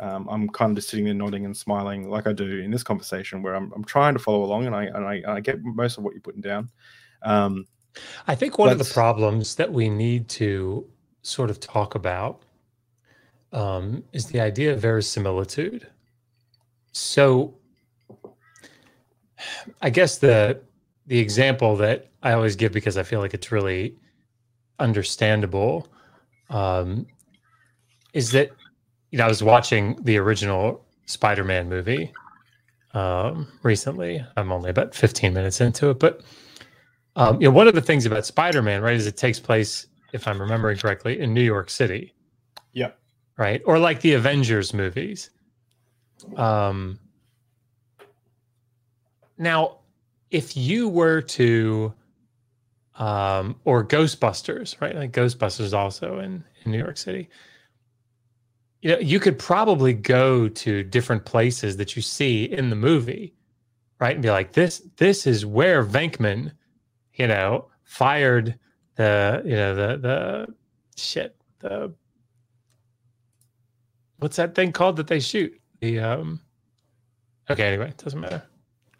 um, I'm kind of just sitting there nodding and smiling like I do in this conversation, where I'm I'm trying to follow along, and I and I, and I get most of what you're putting down. Um, I think one of the problems that we need to sort of talk about um, is the idea of verisimilitude. So I guess the the example that I always give because I feel like it's really understandable um, is that you know I was watching the original Spider-Man movie um, recently. I'm only about 15 minutes into it, but um, you know one of the things about Spider-Man, right, is it takes place, if I'm remembering correctly, in New York City. Yeah. Right, or like the Avengers movies. Um, now, if you were to, um, or Ghostbusters, right? Like Ghostbusters also in, in New York City. You know, you could probably go to different places that you see in the movie, right? And be like, this, this is where Venkman, you know, fired the, you know, the, the shit, the, what's that thing called that they shoot? The, um, okay, anyway, it doesn't matter.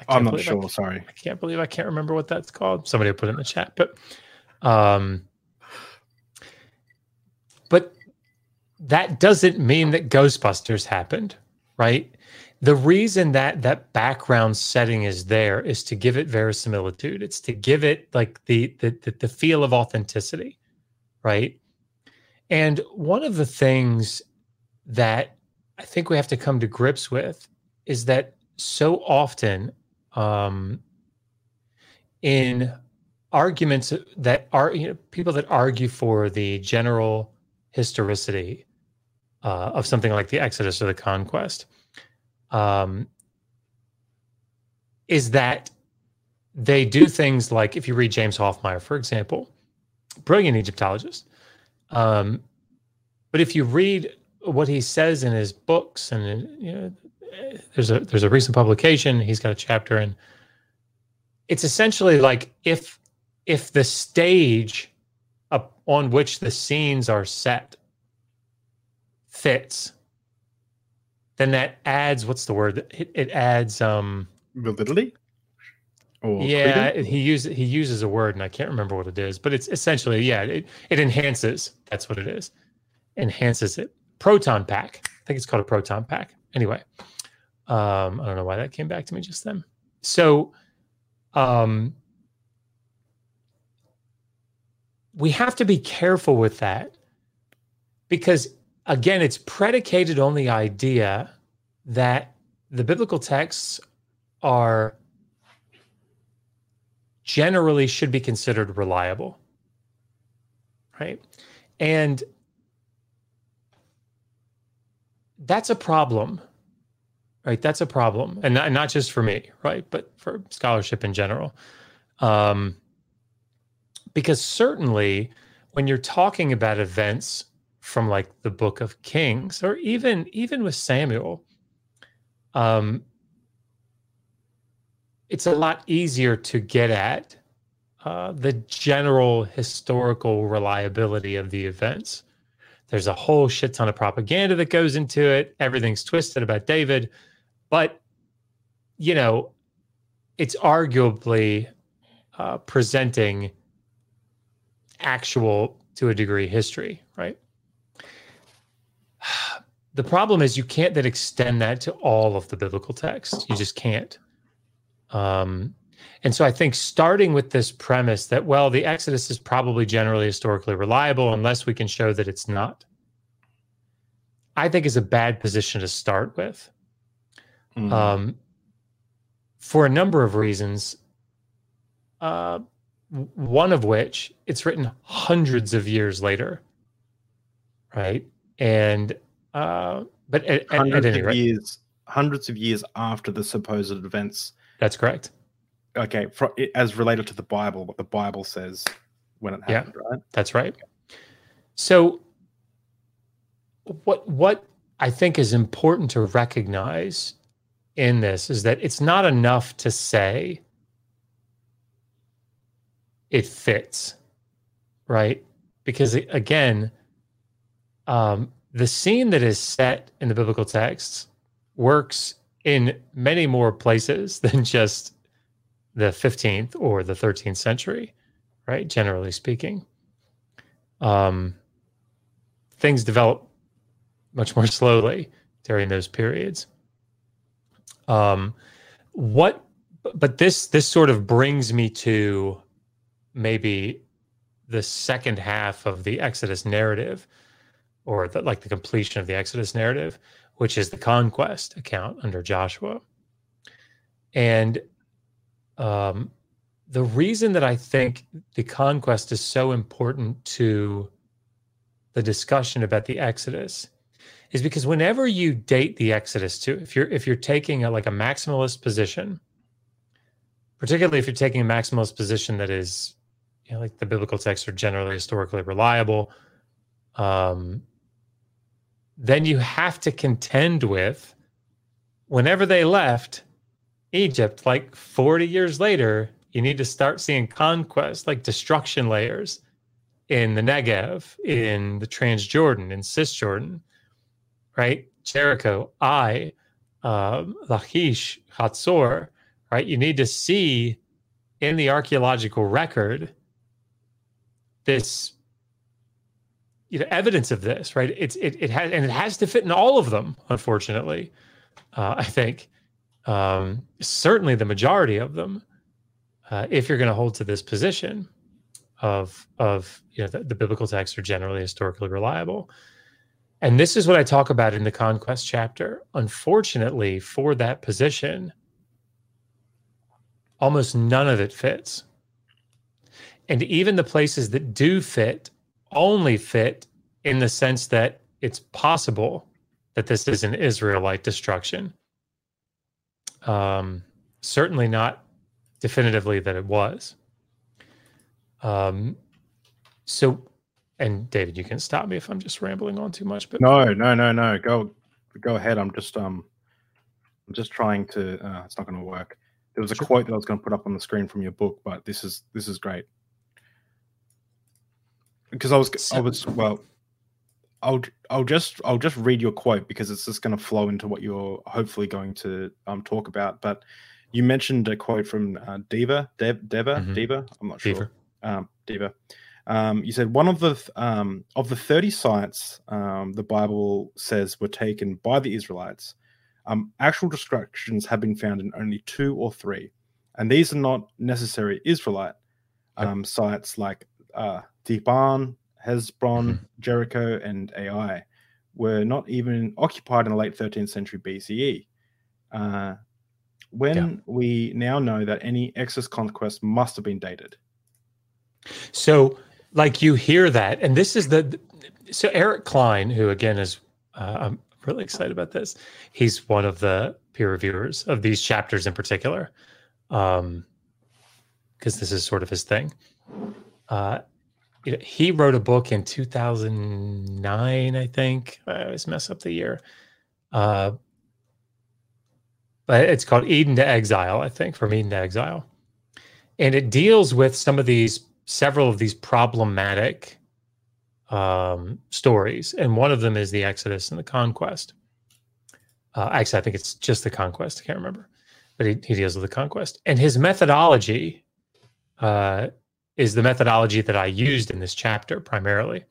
I'm not sure. I, sorry. I can't believe I can't remember what that's called. Somebody put it in the chat, but um, but that doesn't mean that Ghostbusters happened, right? The reason that that background setting is there is to give it verisimilitude. It's to give it like the the the, feel of authenticity, right? And one of the things that I think we have to come to grips with is that so often um, in arguments that are you know, people that argue for the general historicity uh, of something like the Exodus or the conquest um, is that they do things like if you read James Hoffmeier, for example, brilliant Egyptologist. Um, but if you read what he says in his books and you know there's a there's a recent publication. He's got a chapter, and it's essentially like if if the stage up on which the scenes are set fits, then that adds what's the word? It, it adds um validity. Or yeah, he uses he uses a word, and I can't remember what it is, but it's essentially yeah, it, it enhances. That's what it is. Enhances it. Proton pack. I think it's called a proton pack. Anyway, um, I don't know why that came back to me just then. So, um, we have to be careful with that because, again, it's predicated on the idea that the biblical texts are generally should be considered reliable. Right. And that's a problem right? That's a problem, and not, not just for me, right? But for scholarship in general. Um, because certainly when you're talking about events from like the book of Kings, or even even with Samuel, um, it's a lot easier to get at uh, the general historical reliability of the events There's a whole shit ton of propaganda that goes into it. Everything's twisted about David. But, you know, it's arguably uh, presenting actual, to a degree, history? The problem is you can't then extend that to all of the biblical text. You just can't. Um, and so I think starting with this premise that, well, the Exodus is probably generally historically reliable unless we can show that it's not, I think is a bad position to start with. Mm. Um, for a number of reasons. Uh, one of which it's written hundreds of years later, right? And uh, but at, hundreds at, at of years, hundreds of years after the supposed events. That's correct okay, for, as related to the Bible, what the Bible says when it happened, yeah, right? That's right. So, what what I think is important to recognize in this is that it's not enough to say it fits, right? Because again, um, the scene that is set in the biblical texts works in many more places than just the 15th or the 13th century, right? Generally speaking, um, things develop much more slowly during those periods. Um, what, but this this sort of brings me to maybe the second half of the Exodus narrative, or the, like the completion of the Exodus narrative, which is the conquest account under Joshua. And um, the reason that I think the conquest is so important to the discussion about the Exodus is because whenever you date the Exodus to, if you're if you're taking a, like a maximalist position, particularly if you're taking a maximalist position that is, you know, like the biblical texts are generally historically reliable, um, then you have to contend with whenever they left Egypt, like 40 years later, you need to start seeing conquest, like destruction layers in the Negev, in the Transjordan, in Cisjordan, right? Jericho, Ai, um, Lachish, Hatzor, right? You need to see in the archaeological record this you know evidence of this right it's it, it has and it has to fit in all of them unfortunately uh, i think um, certainly the majority of them, uh, if you're going to hold to this position of of you know the, the biblical texts are generally historically reliable. And this is what I talk about in the conquest chapter. Unfortunately, for that position, almost none of it fits. And even the places that do fit only fit in the sense that it's possible that this is an Israelite destruction um, certainly not definitively that it was. Um, so, and David, you can stop me if I'm just rambling on too much. But no, no, no, no. Go, go ahead. I'm just, um, I'm just trying to. Uh, it's not going to work. There was a sure. quote that I was going to put up on the screen from your book, but this is this is great because I was so, I was well I'll I'll just I'll just read your quote because it's just going to flow into what you're hopefully going to um, talk about. But you mentioned a quote from uh, Diva, Dev, Deva, mm-hmm. Diva. I'm not sure. Um, Diva. Um, you said one of the um, of the thirty sites um, the Bible says were taken by the Israelites. Um, actual destructions have been found in only two or three, and these are not necessary Israelite um, sites like uh, Dibon, Heshbon, mm-hmm. Jericho, and Ai were not even occupied in the late 13th century BCE. Uh, when yeah. we now know that any Exodus conquest must have been dated. So, like you hear that, and this is the so Eric Cline, who again is uh, I'm really excited about this. He's one of the peer reviewers of these chapters in particular, um, because this is sort of his thing. Uh, he wrote a book in 2009, I think. I always mess up the year. Uh, but it's called Eden to Exile, I think, from Eden to Exile. And it deals with some of these, several of these problematic um, stories, and one of them is the Exodus and the conquest. Uh, actually, I think it's just the conquest. I can't remember, but he, he deals with the conquest, and his methodology uh, is the methodology that I used in this chapter primarily,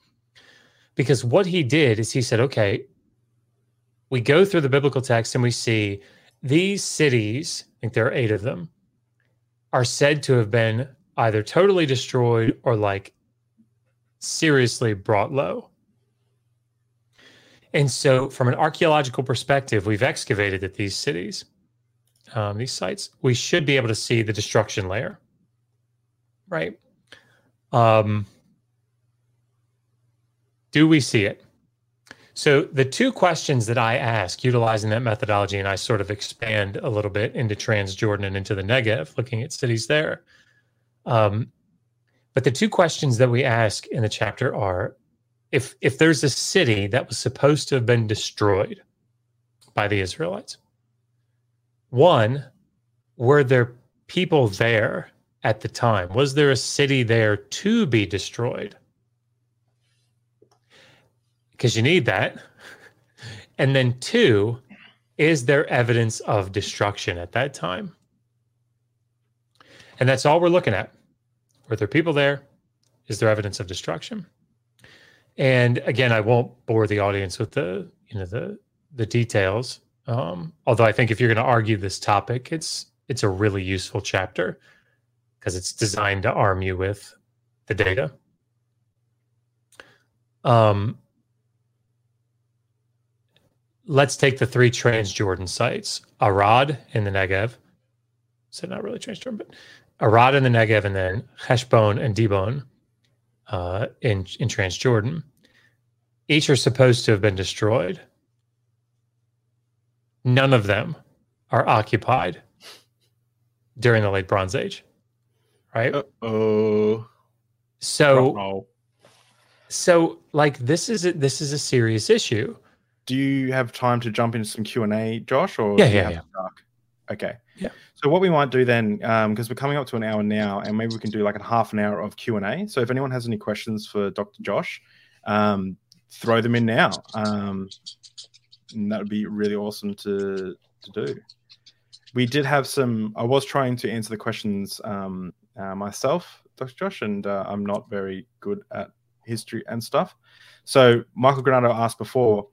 because what he did is he said, okay, we go through the biblical text and we see these cities. I think there are eight of them are said to have been either totally destroyed or like seriously brought low. And so, from an archaeological perspective, we've excavated at these cities, um, these sites. We should be able to see the destruction layer, right? Um, do we see it? So, the two questions that I ask utilizing that methodology, and I sort of expand a little bit into Transjordan and into the Negev, looking at cities there. Um, but the two questions that we ask in the chapter are if if there's a city that was supposed to have been destroyed by the Israelites, one, were there people there at the time? Was there a city there to be destroyed? Because you need that. And then two, is there evidence of destruction at that time? And that's all we're looking at. Were there people there? Is there evidence of destruction? And again, I won't bore the audience with the you know the the details. Um, although I think if you're going to argue this topic, it's it's a really useful chapter because it's designed to arm you with the data. Um, let's take the three Transjordan sites: Arad in the Negev. So not really Transjordan, but Arad in the Negev, and then Heshbon and Dibon uh, in in Transjordan. Each are supposed to have been destroyed. None of them are occupied during the late Bronze Age, right? Oh, so, so like this is a, this is a serious issue. Do you have time to jump into some Q and A, Josh? Or yeah, yeah, yeah. Okay. Yeah. So what we might do then, because um, we're coming up to an hour now, and maybe we can do like a half an hour of Q and A. So if anyone has any questions for Dr. Josh, um, throw them in now. Um, that would be really awesome to to do. We did have some. I was trying to answer the questions um, uh, myself, Dr. Josh, and uh, I'm not very good at history and stuff. So Michael Granado asked before.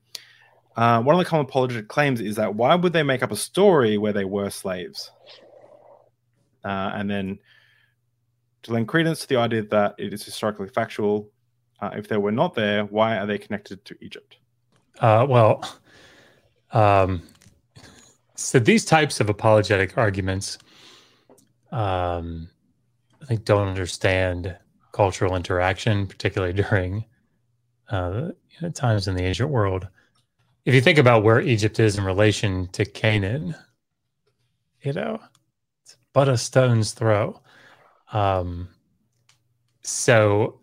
Uh, one of the common apologetic claims is that why would they make up a story where they were slaves? Uh, and then to lend credence to the idea that it is historically factual, uh, if they were not there, why are they connected to Egypt? Uh, well, um, so these types of apologetic arguments, um, I think, don't understand cultural interaction, particularly during uh, you know, times in the ancient world if you think about where Egypt is in relation to Canaan, you know, it's but a stone's throw. Um, so,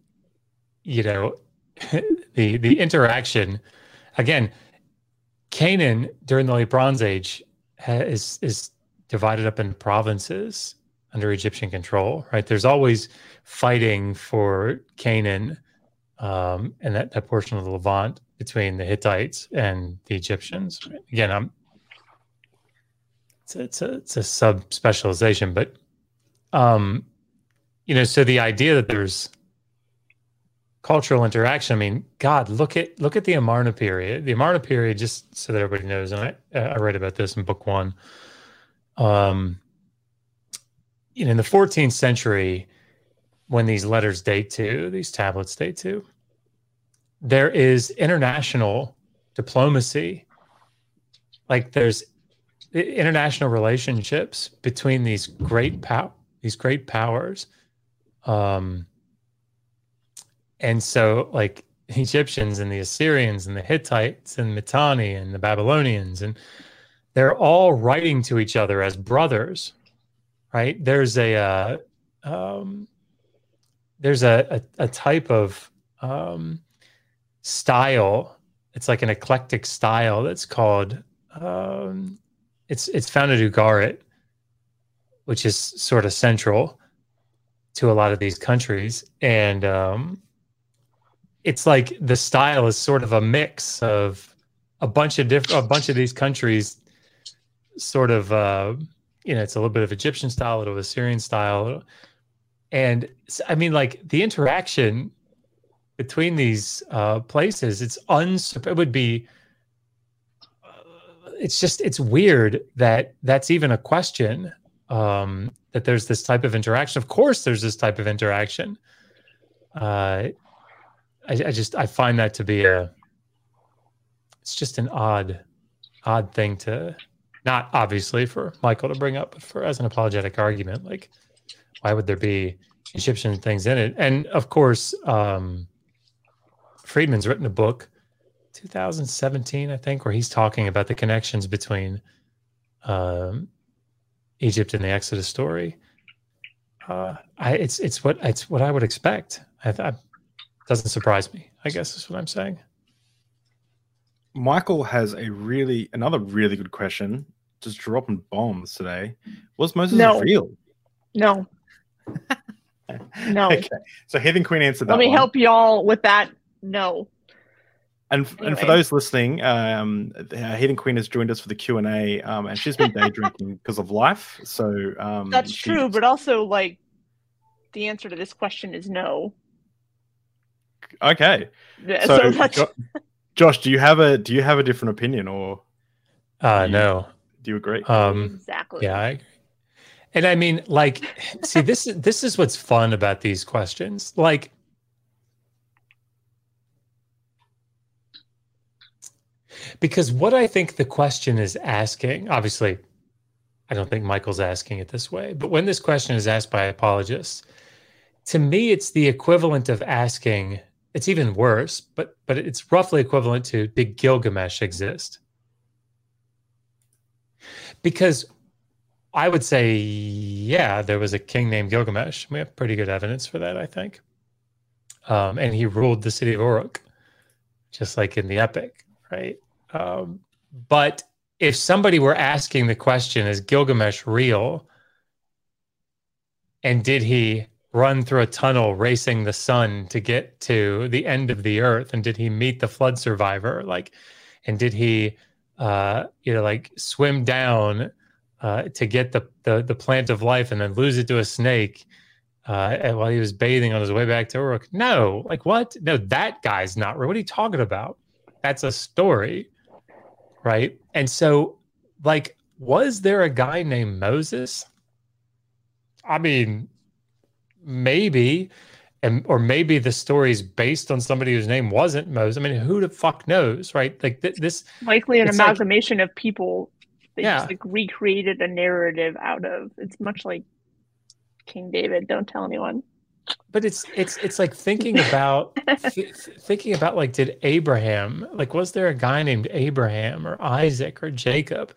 you know, the the interaction again, Canaan during the late Bronze Age is is divided up in provinces under Egyptian control. Right, there's always fighting for Canaan um, and that, that portion of the Levant between the Hittites and the Egyptians. Again, I'm it's a, it's a, it's a sub specialization, but um, you know, so the idea that there's cultural interaction. I mean, God, look at look at the Amarna period. The Amarna period, just so that everybody knows, and I I read about this in book one. Um, you know, in the 14th century, when these letters date to, these tablets date to, there is international diplomacy. Like there's international relationships between these great pow these great powers. Um, and so like Egyptians and the Assyrians and the Hittites and Mitanni and the Babylonians and they're all writing to each other as brothers, right? There's a uh, um, there's a, a, a type of um, style. It's like an eclectic style that's called. Um, it's it's found at Ugarit, which is sort of central to a lot of these countries, and um, it's like the style is sort of a mix of a bunch of different a bunch of these countries sort of uh you know it's a little bit of egyptian style a little assyrian style. And i mean like the interaction between these uh places it's uns it would be uh, it's just it's weird that that's even a question um that there's this type of interaction. Of course there's this type of interaction. Uh I, I just I find that to be a it's just an odd odd thing to not obviously for Michael to bring up, but for as an apologetic argument, like why would there be Egyptian things in it? And of course, um, Friedman's written a book, 2017, I think, where he's talking about the connections between um, Egypt and the Exodus story. Uh, I, it's it's what it's what I would expect. I, I doesn't surprise me. I guess is what I'm saying. Michael has a really another really good question. Just dropping bombs today. Was Moses No. real? No, no. Okay. So Heathen Queen answered that. Let me one. help y'all with that. No. And, and for those listening, um, Heathen Queen has joined us for the Q and A, um, and she's been day drinking because of life. So um, That's true, but also like the answer to this question is no. okay. Yeah, So, So, Josh, do you have a do you have a different opinion, or Uh, You- no, do you agree? um, exactly. yeah, I agree. And I mean, like, see, this is this is what's fun about these questions. Like, because what I think the question is asking, obviously, I don't think Michael's asking it this way, but when this question is asked by apologists, to me, it's the equivalent of asking. It's even worse, but but it's roughly equivalent to did Gilgamesh exist? Because I would say, yeah, there was a king named Gilgamesh. We have pretty good evidence for that, I think. Um, and he ruled the city of Uruk, just like in the epic, right? Um, but if somebody were asking the question, is Gilgamesh real? And did he run through a tunnel racing the sun to get to the end of the earth? And did he meet the flood survivor? Like, and did he, uh, you know, like swim down uh, to get the, the the plant of life and then lose it to a snake uh, while he was bathing on his way back to work No, like what? No, that guy's not real. What are you talking about? That's a story, right? And so, like, was there a guy named Moses? I mean, maybe, and or maybe the story's based on somebody whose name wasn't Moses. I mean, who the fuck knows, right? Like th- this. likely an It's like- amalgamation of people they Yeah. just like recreated a narrative out of. It's much like King David. Don't tell anyone. but it's it's it's like thinking about th- thinking about like did abraham like was there a guy named abraham or isaac or jacob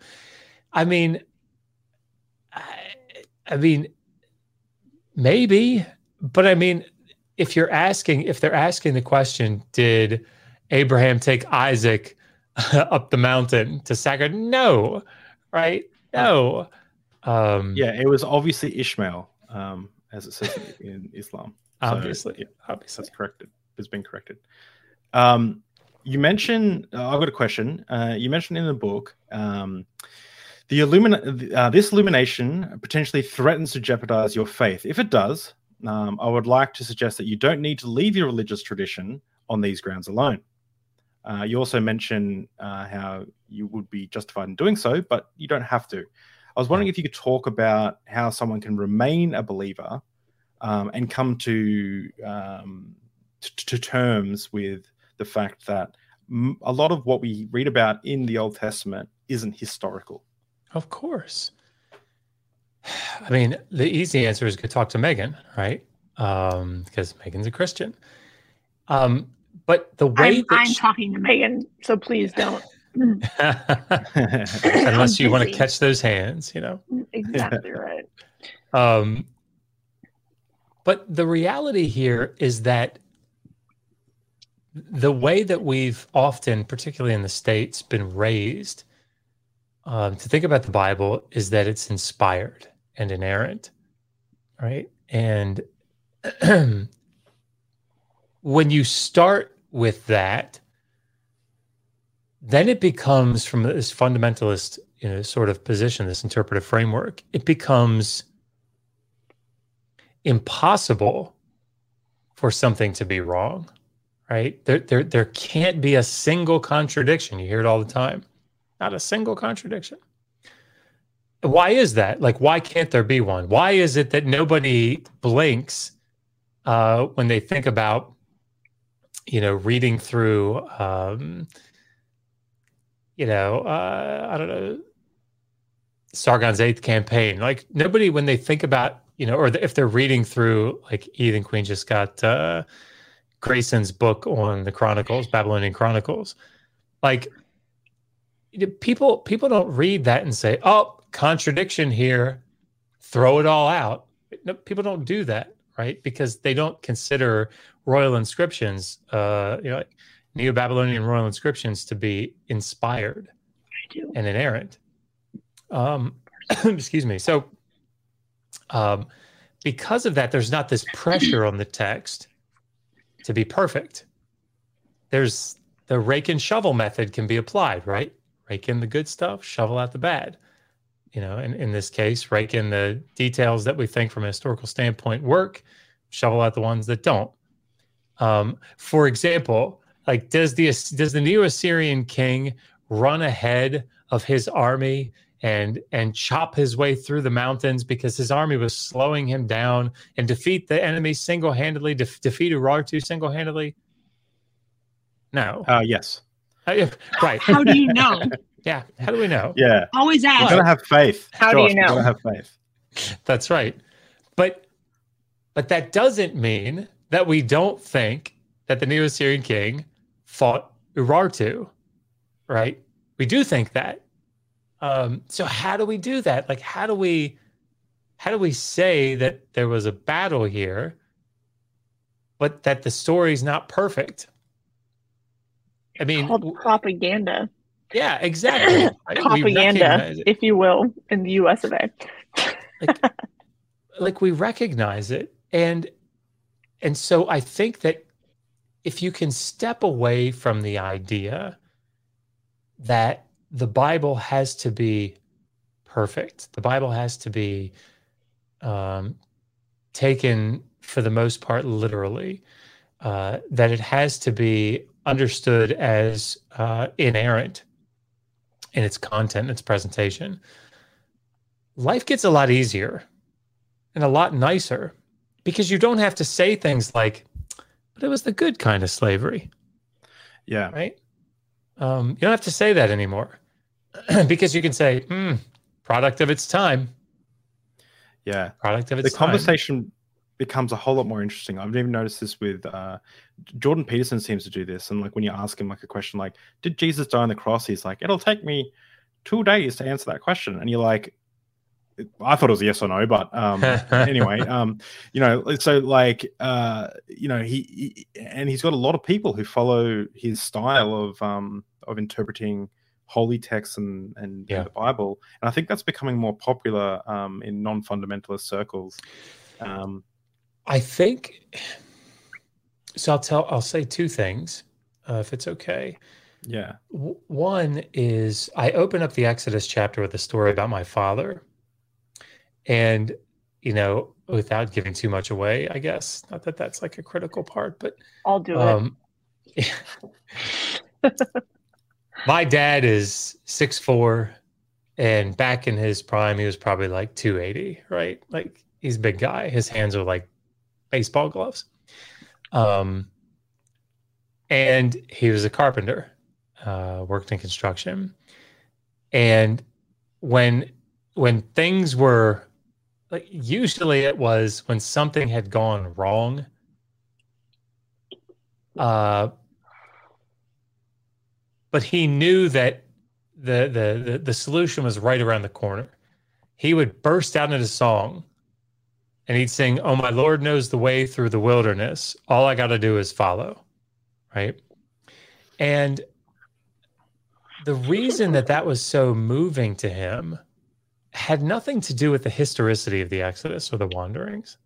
i mean i, I mean maybe but i mean if you're asking if they're asking the question did abraham take isaac up the mountain to sacrifice no right no um yeah, it was obviously Ishmael, um, as it says in, Islam. So, obviously yeah, obviously that's corrected. It's been corrected. Um, you mentioned. Uh, I've got a question. Uh, you mentioned in the book um, the illumin- uh, This illumination potentially threatens to jeopardize your faith. If it does, um, I would like to suggest that you don't need to leave your religious tradition on these grounds alone. Uh, you also mentioned uh, how you would be justified in doing so, but you don't have to. I was wondering if you could talk about how someone can remain a believer um, and come to um, t- to terms with the fact that a lot of what we read about in the Old Testament isn't historical. Of course. I mean, the easy answer is go talk to Megan, right? Um, because Megan's a Christian. Um, but the way I'm, that I'm she- talking to Megan, so please don't. unless you want to catch those hands, you know. exactly right. Um, but the reality here is that the way that we've often, particularly in the States, been raised um, to think about the Bible is that it's inspired and inerrant, right? And when you start with that, then it becomes from this fundamentalist, you know, sort of position, this interpretive framework, it becomes impossible for something to be wrong, right? There, there, there can't be a single contradiction. You hear it all the time. Not a single contradiction. Why is that? Like, why can't there be one? Why is it that nobody blinks uh, when they think about, you know, reading through, um, you know, uh, I don't know, Sargon's eighth campaign? Like, nobody, when they think about, you know, or if they're reading through, like, Heathen Queen just got uh, Grayson's book on the Chronicles, Babylonian Chronicles, like, people people don't read that and say, "Oh, contradiction here, throw it all out. No, people don't do that, right? Because they don't consider royal inscriptions, uh, you know, Neo Babylonian royal inscriptions to be inspired and inerrant. Um, excuse me. So, um, because of that, there's not this pressure on the text to be perfect. There's the rake and shovel method can be applied, right? Rake in the good stuff, shovel out the bad you know, in, in this case, rake in the details that we think from a historical standpoint work, shovel out the ones that don't. Um, for example, like does the does the Neo Assyrian king run ahead of his army and and chop his way through the mountains because his army was slowing him down and defeat the enemy single handedly, de- defeat Urartu single handedly? No. Uh, yes. Right. How do you know? Yeah. How do we know? Yeah. Always You ask. gotta have faith. How do you Josh, know? gotta have faith. That's right. But but that doesn't mean that we don't think that the Neo-Assyrian king fought Urartu, right? We do think that. Um, so how do we do that? Like how do we how do we say that there was a battle here, but that the story's not perfect? I mean, called propaganda. yeah, exactly. Propaganda, if you will, in the US of A. like like we recognize it and and so i think that if you can step away from the idea that the bible has to be perfect the bible has to be um, taken for the most part literally uh, that it has to be understood as uh, inerrant in its content its presentation life gets a lot easier and a lot nicer because you don't have to say things like, but it was the good kind of slavery, Yeah. right? Um, you don't have to say that anymore because you can say, mm, product of its time, Yeah. product of the its time. The conversation becomes a whole lot more interesting. I've even noticed this with uh, Jordan Peterson seems to do this. And like when you ask him like a question like, "Did Jesus die on the cross?" He's like, "It'll take me two days to answer that question." And you're like, "I thought it was a yes or no," but um, anyway, um, you know, so like, uh, you know, he, he and he's got a lot of people who follow his style of um of interpreting holy texts and and, and Yeah. the Bible, and I think that's becoming more popular um in non-fundamentalist circles. Um, I think so. I'll tell, I'll say two things uh, if it's okay. yeah, W- One is I open up the Exodus chapter with a story about my father. And, you know, without giving too much away, I guess, not that that's like a critical part, but I'll do it. um, my dad is six four, and back in his prime, he was probably like 280, right? Like he's a big guy. His hands are like baseball gloves. Um, and he was a carpenter, uh, worked in construction. And when when things were like usually it was when something had gone wrong, uh, but he knew that the, the the the solution was right around the corner. He would burst out into song and he'd sing, Oh, my Lord knows the way through the wilderness. All I got to do is follow. Right. And the reason that that was so moving to him had nothing to do with the historicity of the Exodus or the wanderings.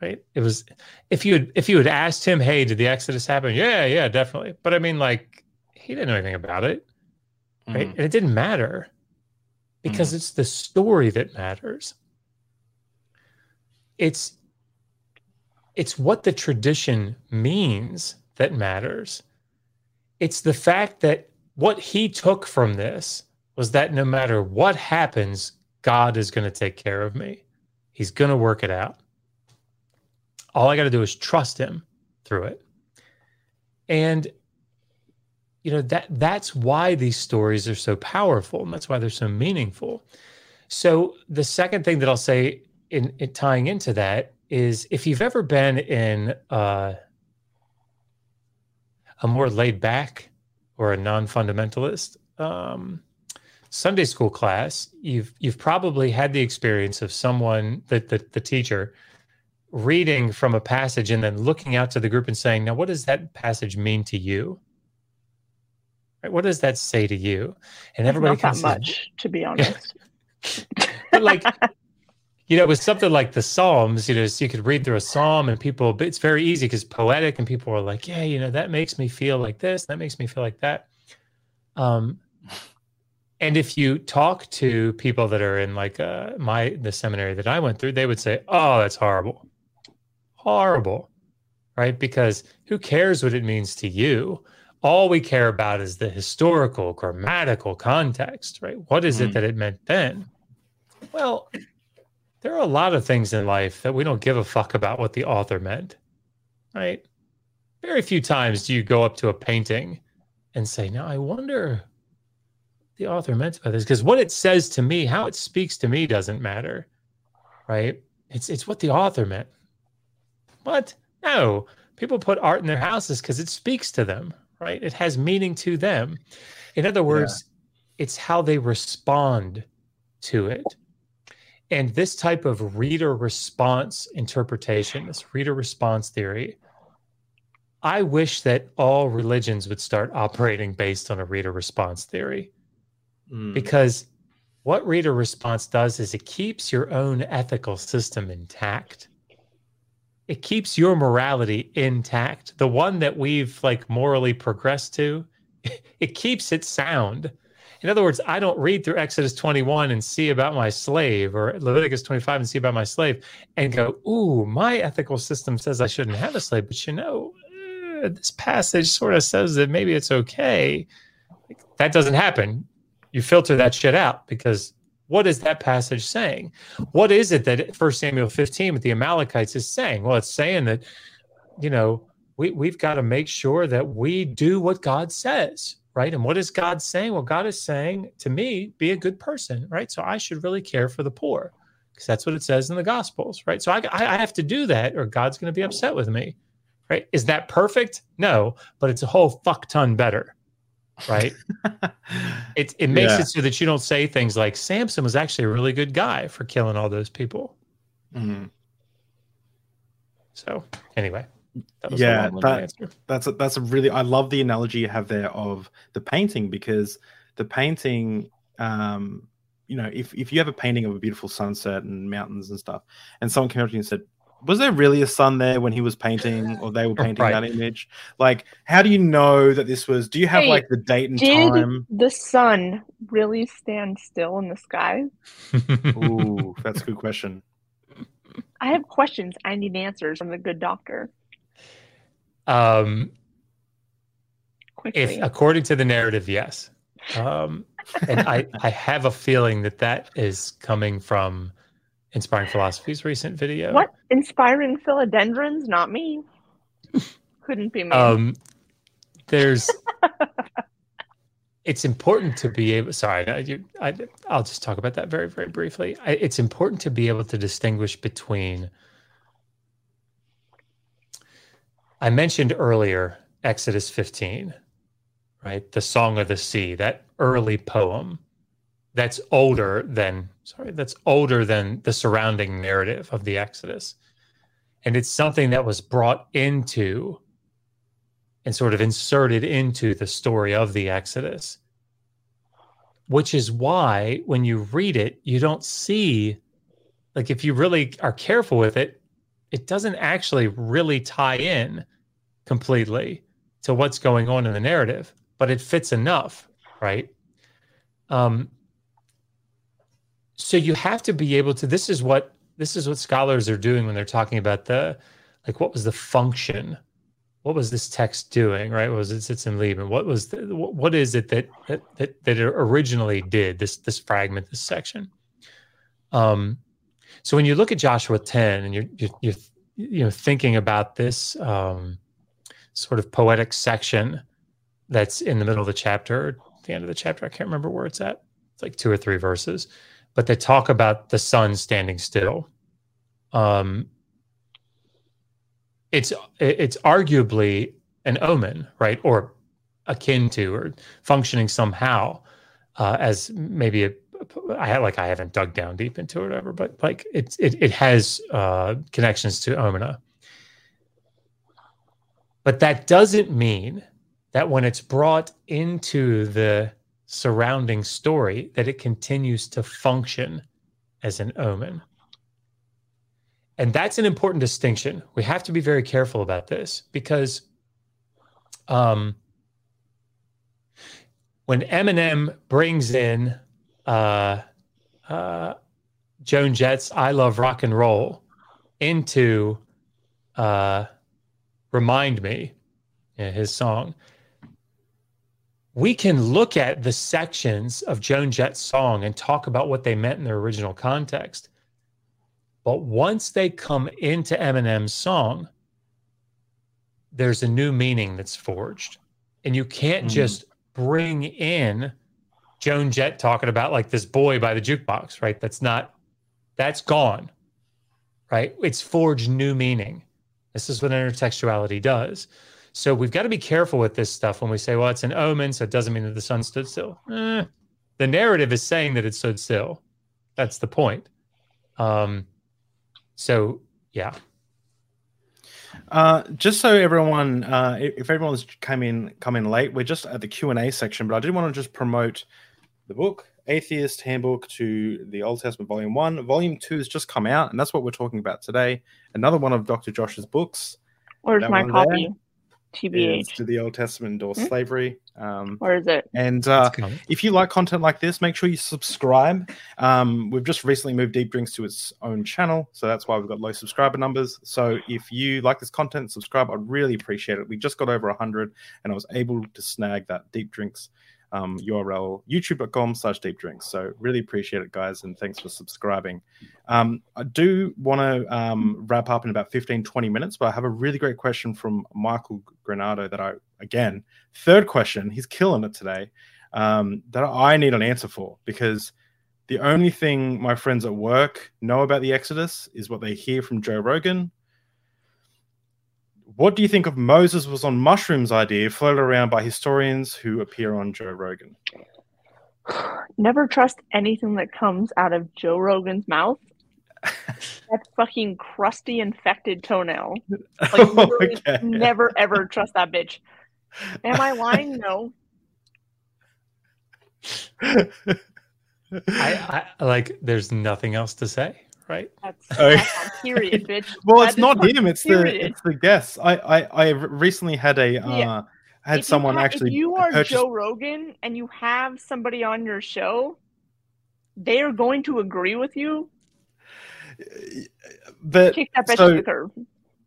right? It was if you had if you had asked him, "Hey, did the Exodus happen?" Yeah, yeah, definitely. But I mean, like, he didn't know anything about it, right? Mm. And it didn't matter because it's the story that matters. It's it's what the tradition means that matters. It's the fact that what he took from this was that no matter what happens, God is going to take care of me. He's going to work it out. All I got to do is trust him through it. And you know that that's why these stories are so powerful and that's why they're so meaningful. So the second thing that I'll say in, in tying into that is if you've ever been in uh, a more laid back or a non-fundamentalist um, Sunday school class, you've you've probably had the experience of someone that the, the teacher reading from a passage and then looking out to the group and saying, "Now, what does that passage mean to you? Right? What does that say to you?" And everybody Not that says, much, to be honest. but like you know with something like the psalms you know so you could read through a psalm and people but it's very easy because poetic and people are like yeah you know that makes me feel like this that makes me feel like that. Um and if you talk to people that are in like uh my the seminary that i went through they would say oh that's horrible. Horrible right? Because who cares what it means to you? All we care about is the historical grammatical context right? What is it Mm. that it meant then? Well there are a lot of things in life that we don't give a fuck about what the author meant right? Very few times do you go up to a painting and say now i wonder the author meant by this because what it says to me how it speaks to me doesn't matter right? It's it's what the author meant. What? No. People put art in their houses because it speaks to them right? It has meaning to them. In other words it's how they respond to it and this type of reader response interpretation this reader response theory i wish that all religions would start operating based on a reader response theory. Mm. because what reader response does is it keeps your own ethical system intact. It keeps your morality intact. The one that we've like morally progressed to it keeps it sound in other words i don't read through exodus 21 and see about my slave or leviticus 25 and see about my slave and go ooh my ethical system says i shouldn't have a slave but you know eh, this passage sort of says that maybe it's okay that doesn't happen you filter that shit out because what is that passage saying? What is it that First Samuel 15 with the Amalekites is saying? Well, it's saying that, you know, we, we've got to make sure that we do what God says, right? And what is God saying? Well, God is saying to me, be a good person, right? So I should really care for the poor because that's what it says in the Gospels, right? So I, I have to do that or God's going to be upset with me, right? Is that perfect? No, but it's a whole fuck ton better, right? it it makes Yeah. it so that you don't say things like Samson was actually a really good guy for killing all those people. Mhm. So anyway, that was Yeah, a that- that's a, that's a really I love the analogy you have there of the painting because the painting um you know if if you have a painting of a beautiful sunset and mountains and stuff and someone came up to you and said was there really a sun there when he was painting or they were painting Right. that image like how do you know that this was do you have Hey, like the date and Did time the sun really stand still in the sky? ooh that's a good question I have questions. I need answers from the good doctor um, quickly. if according to the narrative, yes. Um, and I, I have a feeling that that is coming from Inspiring Philosophy's recent video. what inspiring philodendrons? Not me. Couldn't be me. um there's it's important to be able sorry I, you, I, i'll just talk about that very very briefly I, it's important to be able to distinguish between i mentioned earlier exodus 15 right the song of the sea that early poem that's older than sorry that's older than the surrounding narrative of the exodus and it's something that was brought into and sort of inserted into the story of the Exodus. Which is why when you read it, you don't see, like, if you really are careful with it, it doesn't actually really tie in completely to what's going on in the narrative, but it fits enough, right? Um, so you have to be able to. This is what this is what scholars are doing when they're talking about the like what was the function what was this text doing right what was it Sitz im Leben what was the, what is it that, that that that it originally did this this fragment this section um so when you look at Joshua 10 and you're you're, you're you know thinking about this um sort of poetic section that's in the middle of the chapter the end of the chapter i can't remember where it's at. It's like two or three verses. But they talk about the sun standing still. Um, it's it's arguably an omen, right, or akin to, or functioning somehow uh, as maybe a I like I haven't dug down deep into it, whatever, but like it's it it has uh, connections to Omena. But that doesn't mean that when it's brought into the surrounding story that it continues to function as an omen. And that's an important distinction. We have to be very careful about this because um, when Eminem brings in uh, uh, Joan Jett's I Love Rock and Roll into uh, Remind Me, his song, we can look at the sections of Joan Jett's song and talk about what they meant in their original context. But once they come into Eminem's song, there's a new meaning that's forged. And you can't mm. just bring in Joan Jett talking about like this boy by the jukebox, right? That's not, that's gone, right? It's forged new meaning. This is what intertextuality does. So we've got to be careful with this stuff when we say, well, it's an omen, so it doesn't mean that the sun stood still. Eh, the narrative is saying that it stood still. That's the point. Um, so yeah. Uh, just so everyone, uh, if everyone's come in come in late, we're just at the Q and A section. But I did want to just promote the book, Atheist Handbook to the Old Testament, Volume One. Volume Two has just come out, and that's what we're talking about today. Another one of Dr. Josh's books. Where's my copy? There. TBH. To the Old Testament endorse mm-hmm. slavery. Um, Where is it? And uh, if you like content like this, make sure you subscribe. Um, we've just recently moved Deep Drinks to its own channel, so that's why we've got low subscriber numbers. So if you like this content, subscribe. I'd really appreciate it. We just got over 100, and I was able to snag that Deep Drinks um, URL youtube.com slash deep drinks. So really appreciate it, guys, and thanks for subscribing. Um, I do want to um, wrap up in about 15, 20 minutes, but I have a really great question from Michael Granado that I, again, third question, he's killing it today, um, that I need an answer for because the only thing my friends at work know about the Exodus is what they hear from Joe Rogan what do you think of Moses was on mushrooms idea floated around by historians who appear on Joe Rogan? Never trust anything that comes out of Joe Rogan's mouth. that fucking crusty infected toenail. Like oh, okay. never ever trust that bitch. Am I lying? No. I, I like there's nothing else to say right? That's, oh, that's period, bitch. well, that it's not him. It's period. the it's the guest. I I, I recently had a uh, yeah. had if someone have, actually. If you are purchase... Joe Rogan and you have somebody on your show, they are going to agree with you. But kick that bitch so, to the curb.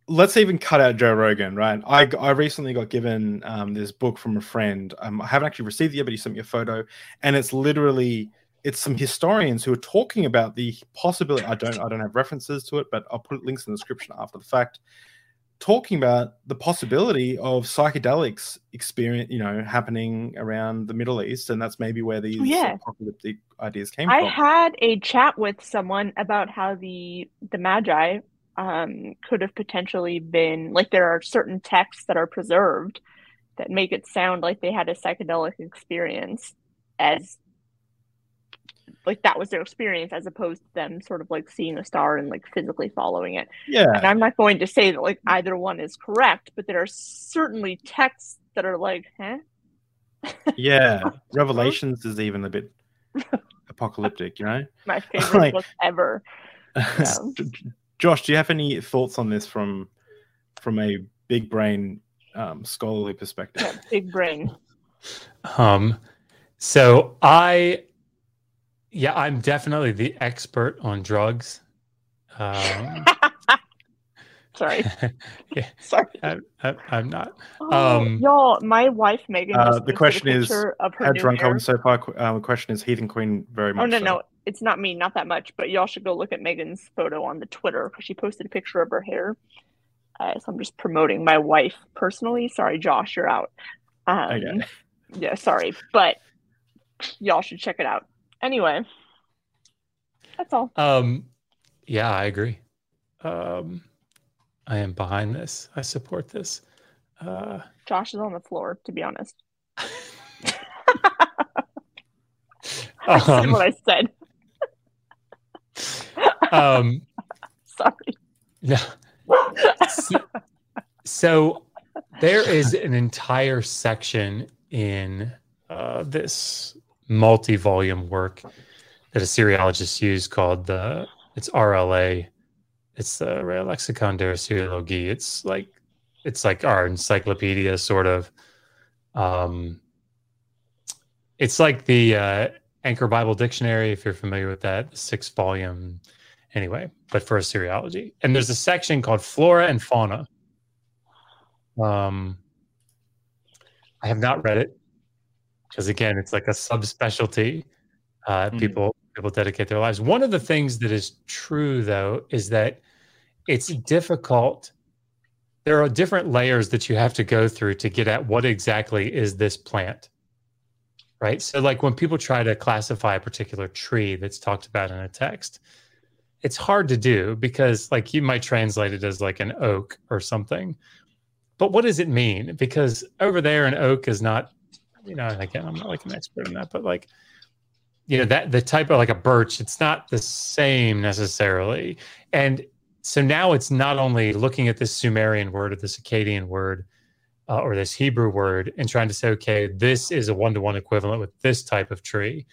Let's even cut out Joe Rogan, right? I, I recently got given um, this book from a friend. Um, I haven't actually received it yet, but he sent me a photo, and it's literally it's some historians who are talking about the possibility. I don't I don't have references to it, but I'll put links in the description after the fact. Talking about the possibility of psychedelics experience, you know, happening around the Middle East, and that's maybe where these yeah. apocalyptic ideas came I from. I had a chat with someone about how the the Magi um, could have potentially been like there are certain texts that are preserved that make it sound like they had a psychedelic experience as like that was their experience as opposed to them sort of like seeing a star and like physically following it. Yeah. And I'm not going to say that like either one is correct, but there are certainly texts that are like, huh? Yeah. Revelations is even a bit apocalyptic, you know? My favorite like, book ever. Yeah. Josh, do you have any thoughts on this from from a big brain um, scholarly perspective? Yeah, big brain. Um, so I, yeah, I'm definitely the expert on drugs. Um, Sorry. yeah, Sorry. I, I, I'm not. Oh, Um, y'all, my wife Megan. Uh, the question is, picture of her How new drunk are hair. we so far? Um, the question is Heathen Queen very much. Oh no, so. no, it's not me, not that much. But y'all should go look at Megan's photo on the Twitter because she posted a picture of her hair. Uh, so I'm just promoting my wife personally. Sorry, Josh, you're out. Um, Okay. Yeah, sorry, but y'all should check it out. Anyway, that's all. Um, yeah, I agree. Um, I am behind this. I support this. Uh, Josh is on the floor, to be honest. I said um, what I said. um, Sorry. no. So, so there is an entire section in uh, this multi-volume work that Assyriologist used called the it's RLA. It's the Reallexikon der Assyriologie. It's like it's like our encyclopedia sort of. Um, it's like the uh, Anchor Bible Dictionary, if you're familiar with that, six volume anyway, but for Assyriology, And there's a section called Flora and Fauna. Um, I have not read it because again, it's like a subspecialty. Uh, Hmm. People people dedicate their lives. One of the things that is true though is that it's difficult. There are different layers that you have to go through to get at what exactly is this plant right? So, like when people try to classify a particular tree that's talked about in a text, it's hard to do because, like, you might translate it as like an oak or something. But what does it mean? Because over there, an oak is not, you know, again, I'm not like an expert in that, but like, you know, that the type of like a birch, it's not the same necessarily. And so now it's not only looking at this Sumerian word or this Akkadian word, uh, or this Hebrew word and trying to say, okay, this is a one to one equivalent with this type of tree.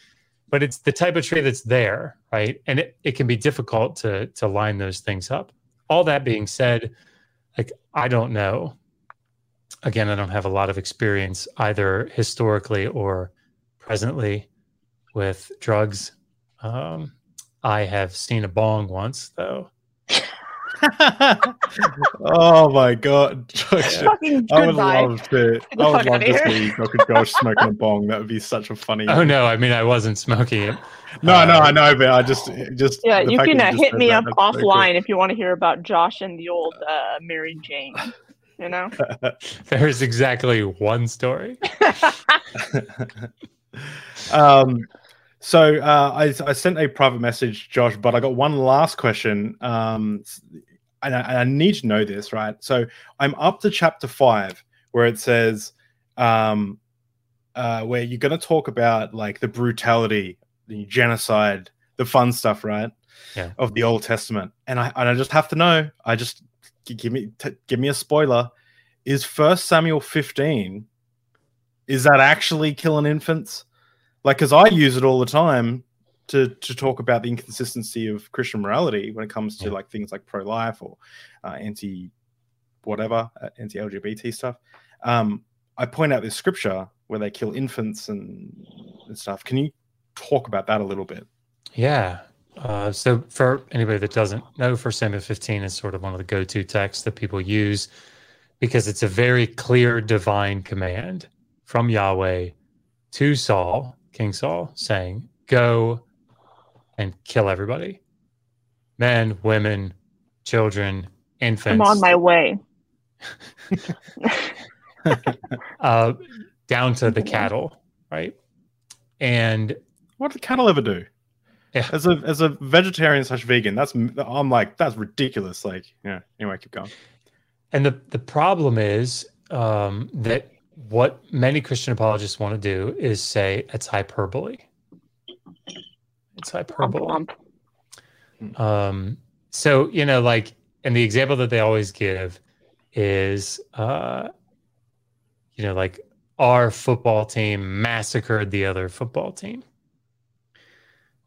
But it's the type of tree that's there, right? And it, it can be difficult to to line those things up. All that being said, like I don't know. Again, I don't have a lot of experience either historically or presently with drugs. Um, I have seen a bong once, though. oh my god, Josh! Fucking I would goodbye. love to. Get I would love to see Dr. Josh smoking a bong. That would be such a funny. Oh no, I mean I wasn't smoking it. no, no, Uh, I know, but I just, just. Yeah, you can uh, hit me up that's so cool. offline if you want to hear about Josh and the old uh, Mary Jane. You know? There's exactly one story. um, so uh, I, I sent a private message, Josh, but I got one last question. Um, and I, and I need to know this, right? So I'm up to chapter five, where it says, um, uh, where you're going to talk about like the brutality, the genocide, the fun stuff, right? Yeah. Of the Old Testament, and I and I just have to know. I just give me t- give me a spoiler. Is First Samuel 15? Is that actually killing infants? Like, because I use it all the time to to talk about the inconsistency of Christian morality when it comes to Yeah. like things like pro life or uh, anti whatever uh, anti LGBT stuff. Um, I point out this scripture where they kill infants and, and stuff. Can you talk about that a little bit? Yeah. Uh, so for anybody that doesn't know, First Samuel 15 is sort of one of the go-to texts that people use because it's a very clear divine command from Yahweh to Saul, King Saul, saying, "Go and kill everybody, men, women, children, infants." I'm on my way. uh, down to the cattle, right? And What did cattle ever do? Yeah. As a as a vegetarian slash vegan, that's I'm like that's ridiculous. Like, yeah. Anyway, keep going. And the the problem is um, that what many Christian apologists want to do is say it's hyperbole. It's hyperbole. Um, so you know, like, and the example that they always give is, uh, you know, like our football team massacred the other football team.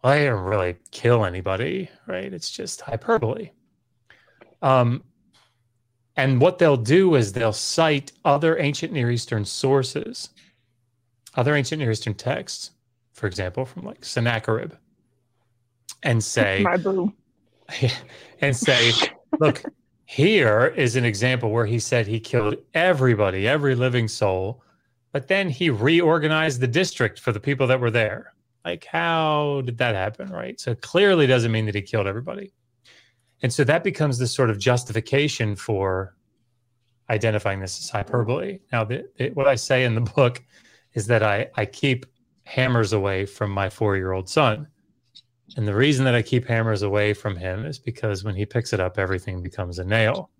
Well, they didn't really kill anybody, right? It's just hyperbole. Um, and what they'll do is they'll cite other ancient Near Eastern sources, other ancient Near Eastern texts, for example, from like Sennacherib, and say, My boo. and say, look, here is an example where he said he killed everybody, every living soul, but then he reorganized the district for the people that were there. Like, how did that happen? Right. So clearly doesn't mean that he killed everybody. And so that becomes this sort of justification for identifying this as hyperbole. Now, the, it, what I say in the book is that I, I keep hammers away from my four year old son. And the reason that I keep hammers away from him is because when he picks it up, everything becomes a nail.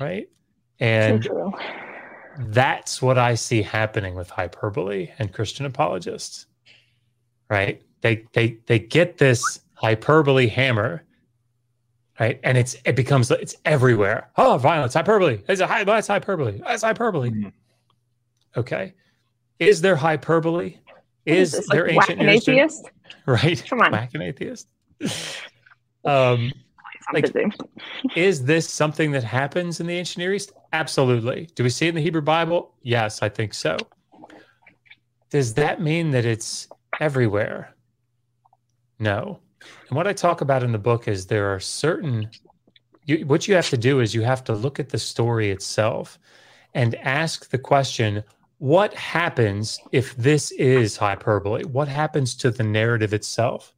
Right. And So that's what I see happening with hyperbole and Christian apologists. Right? They they they get this hyperbole hammer, right? And it's it becomes it's everywhere. Oh, violence, hyperbole. It's a high that's hyperbole. That's hyperbole. Mhm. Okay. Is there hyperbole? Is this, there like, ancient whack an atheist? right? Come on. Whack an atheist. um Like- is this something that happens in the ancient Near East? Absolutely. Do we see it in the Hebrew Bible? Yes, I think so. Does that mean that it's everywhere? No. And what I talk about in the book is there are certain, you, what you have to do is you have to look at the story itself and ask the question what happens if this is hyperbole? What happens to the narrative itself?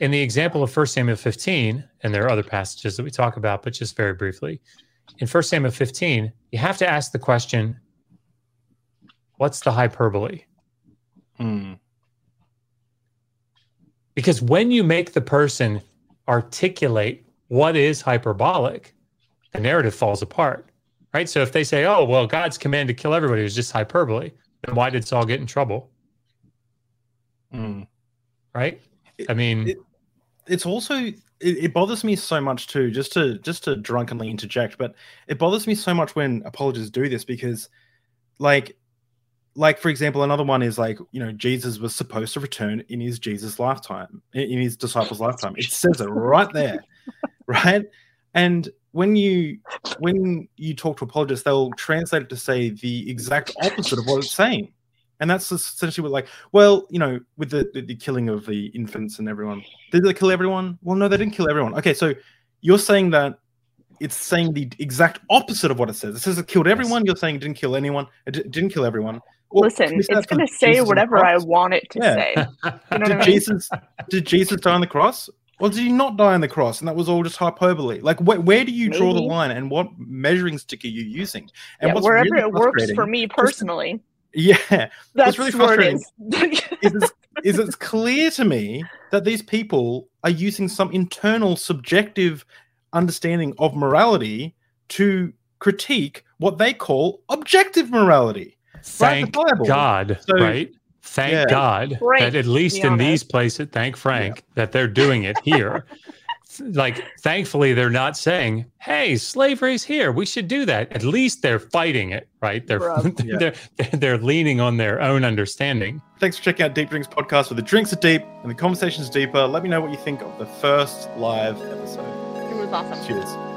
in the example of 1 Samuel 15, and there are other passages that we talk about, but just very briefly, in 1 Samuel 15, you have to ask the question what's the hyperbole? Mm. Because when you make the person articulate what is hyperbolic, the narrative falls apart, right? So if they say, oh, well, God's command to kill everybody was just hyperbole, then why did Saul get in trouble, Mm. right? I mean, it- it's also it, it bothers me so much too just to just to drunkenly interject but it bothers me so much when apologists do this because like like for example another one is like you know jesus was supposed to return in his jesus lifetime in his disciples lifetime. It says it right there right? And when you when you talk to apologists they'll translate it to say the exact opposite of what it's saying. And that's essentially what like well you know with the, the the killing of the infants and everyone did they kill everyone? Well no they didn't kill everyone. Okay so you're saying that it's saying the exact opposite of what it says. It says it killed everyone you're saying it didn't kill anyone it di- didn't kill everyone Well, Listen, can we say it's going to say Jesus whatever I want it to Yeah. say. You know I did mean? jesus did jesus die on the cross or did he not die on the cross and that was all just hyperbole like wh- where do you draw the line and what measuring stick are you using and Yeah, wherever really it works for me personally, yeah that's really where it is. is is it's clear to me that these people are using some internal subjective understanding of morality to critique what they call objective morality. Thank Bible. God, So- right? Thank Yeah. God Frank, that at least be in these places, thank Frank that they're doing it here. like, thankfully, they're not saying, "Hey, slavery's here. We should do that." At least they're fighting it, right? They're Bruh. Yeah. they're they're leaning on their own understanding. Thanks for checking out Deep Drinks podcast where the drinks are deep and the conversation's deeper. Let me know what you think of the first live episode. It was awesome. Cheers.